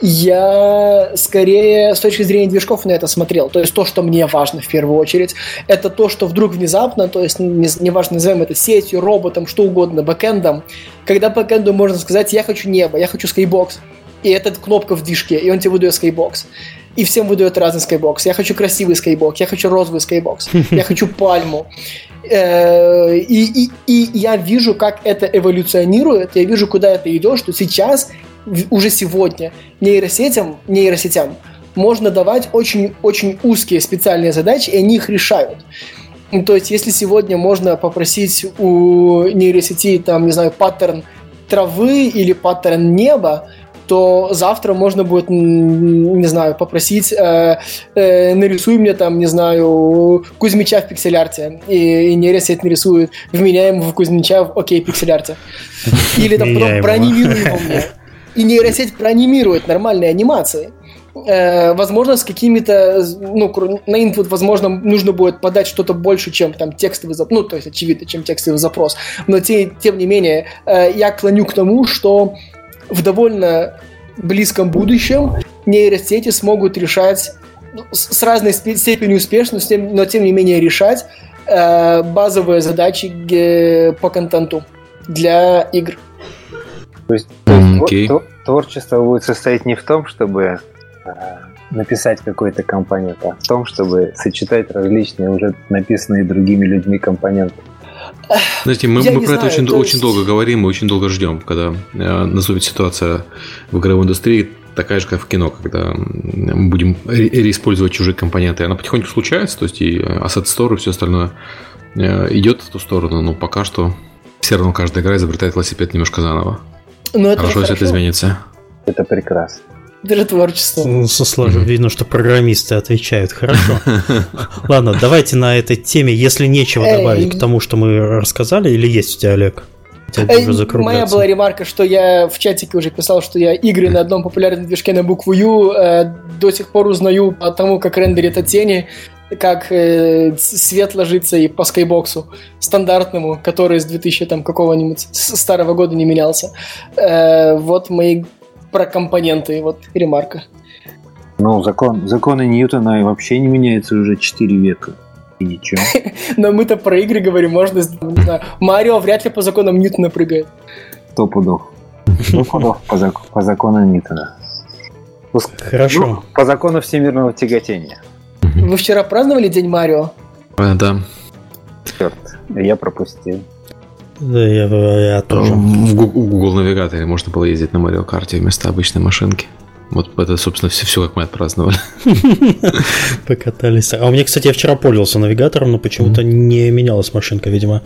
я скорее с точки зрения движков на это смотрел. То есть то, что мне важно в первую очередь, это то, что вдруг внезапно, то есть неважно, не назовем это сетью, роботом, что угодно, бэкэндом, когда бэкэнду можно сказать, я хочу небо, я хочу скайбокс, и это кнопка в движке, и он тебе выдает скайбокс. И всем выдает разный скайбокс. Я хочу красивый скайбокс, я хочу розовый скайбокс, я *laughs* хочу пальму. Э, и, и, и я вижу, как это эволюционирует, я вижу, куда это идет, что сейчас уже сегодня нейросетям, нейросетям можно давать очень-очень узкие специальные задачи, и они их решают. Ну, то есть, если сегодня можно попросить у нейросети, там, не знаю, паттерн травы или паттерн неба, то завтра можно будет, не знаю, попросить, э, э, нарисуй мне там, не знаю, Кузьмича в пиксель-арте, и, и нейросеть нарисует вменяемого Кузьмича в окей пиксель-арте. *laughs* Или там потом проанимируй его мне и нейросеть проанимирует нормальные анимации. Э, возможно, с какими-то, ну, на input, возможно, нужно будет подать что-то больше, чем там текстовый запрос, ну, то есть, очевидно, чем текстовый запрос. Но те, тем не менее, э, я клоню к тому, что в довольно близком будущем нейросети смогут решать ну, с разной степенью успешности, но тем не менее решать э, базовые задачи по контенту для игр. То есть, то есть okay. творчество будет состоять не в том, чтобы э, написать какой-то компонент, а в том, чтобы сочетать различные уже написанные другими людьми компоненты. Знаете, мы, мы про знаю, это очень, есть... очень долго говорим и очень долго ждем, когда э, наступит ситуация в игровой индустрии такая же, как в кино, когда мы будем реиспользовать чужие компоненты. Она потихоньку случается, то есть и Asset Store и все остальное э, идет в ту сторону, но пока что все равно каждая игра изобретает велосипед немножко заново. Но это хорошо, если это изменится. Это прекрасно. Это же творчество. Ну, сложно. Mm-hmm. Видно, что программисты отвечают. Хорошо. *laughs* Ладно, давайте на этой теме, если нечего добавить к тому, что мы рассказали, или есть у тебя, Олег? Моя была ремарка, что я в чатике уже писал, что я игры на одном популярном движке на букву Ю э, до сих пор узнаю по тому, как рендерят тени. Как э, свет ложится и по скайбоксу стандартному, который с 2000 там какого-нибудь старого года не менялся. Э, вот мои про компоненты, вот ремарка. Ну, закон, законы Ньютона вообще не меняются уже 4 века. И ничего. *laughs* Но мы-то про игры говорим, можно... Марио вряд ли по законам Ньютона прыгает. Сто пудов. Сто пудов по, зак- по закону Ньютона. Хорошо. Ну, по закону всемирного тяготения. Вы вчера праздновали День Марио? Э, Да. Черт, я пропустил. Да, я, я тоже. В Гу- в Google навигаторе можно было ездить на Марио Карте вместо обычной машинки. Вот это, собственно, все, все как мы отпраздновали. *laughs* Покатались. А у меня, кстати, я вчера пользовался навигатором, но почему-то не менялась машинка, видимо.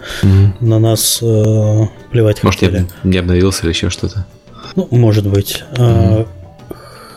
На нас э, плевать Может, хотели. я не обновился или еще что-то. Ну, может быть. А,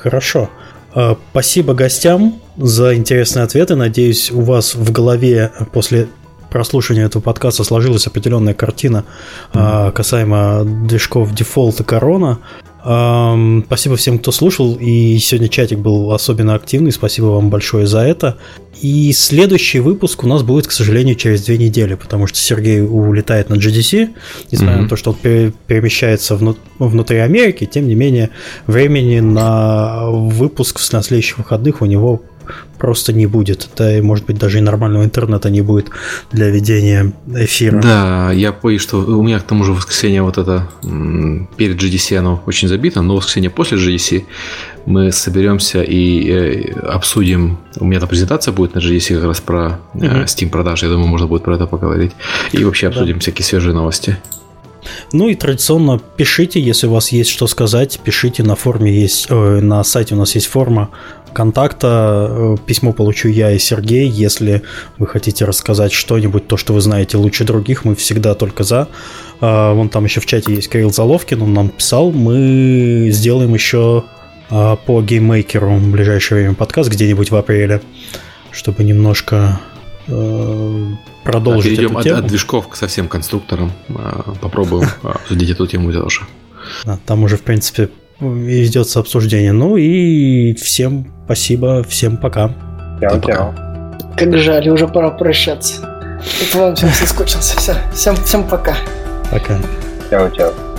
Хорошо. А, Спасибо гостям за интересные ответы. Надеюсь, у вас в голове после прослушивания этого подкаста сложилась определенная картина а, касаемо движков дефолт и корона. Ам, Спасибо всем, кто слушал, и сегодня чатик был особенно активный, спасибо вам большое за это. И следующий выпуск у нас будет, к сожалению, через две недели, потому что Сергей улетает на GDC, несмотря Мгм. на то, что он пере- перемещается вну- внутри Америки, тем не менее, времени на выпуск на следующих выходных у него просто не будет. Да и, может быть, даже и нормального интернета не будет для ведения эфира. Да, я боюсь, что у меня к тому же воскресенье вот это перед GDC оно очень забито, но воскресенье после GDC мы соберемся и э, обсудим. У меня там презентация будет на GDC как раз про Мгм. Steam продажи. Я думаю, можно будет про это поговорить. И вообще обсудим всякие свежие новости. Ну и традиционно пишите, если у вас есть что сказать, пишите на форуме есть, э, на сайте у нас есть форма контакта, э, письмо получу я и Сергей, если вы хотите рассказать что-нибудь, то, что вы знаете лучше других, мы всегда только за. А, Вон там еще в чате есть Кирилл Заловкин, он нам писал, мы сделаем еще а, по гейммейкеру в ближайшее время подкаст где-нибудь в апреле, чтобы немножко э, продолжить Перейдем эту от, тему. от движков к совсем конструкторам. А, Попробуем а, *laughs* обсудить эту тему тоже. Там уже, в принципе, ведется обсуждение. Ну и всем спасибо, всем пока. Чао-чао. Как жаль, уже пора прощаться. Это вам всем соскучился. Все, всем, всем пока. Пока. Чао-чао.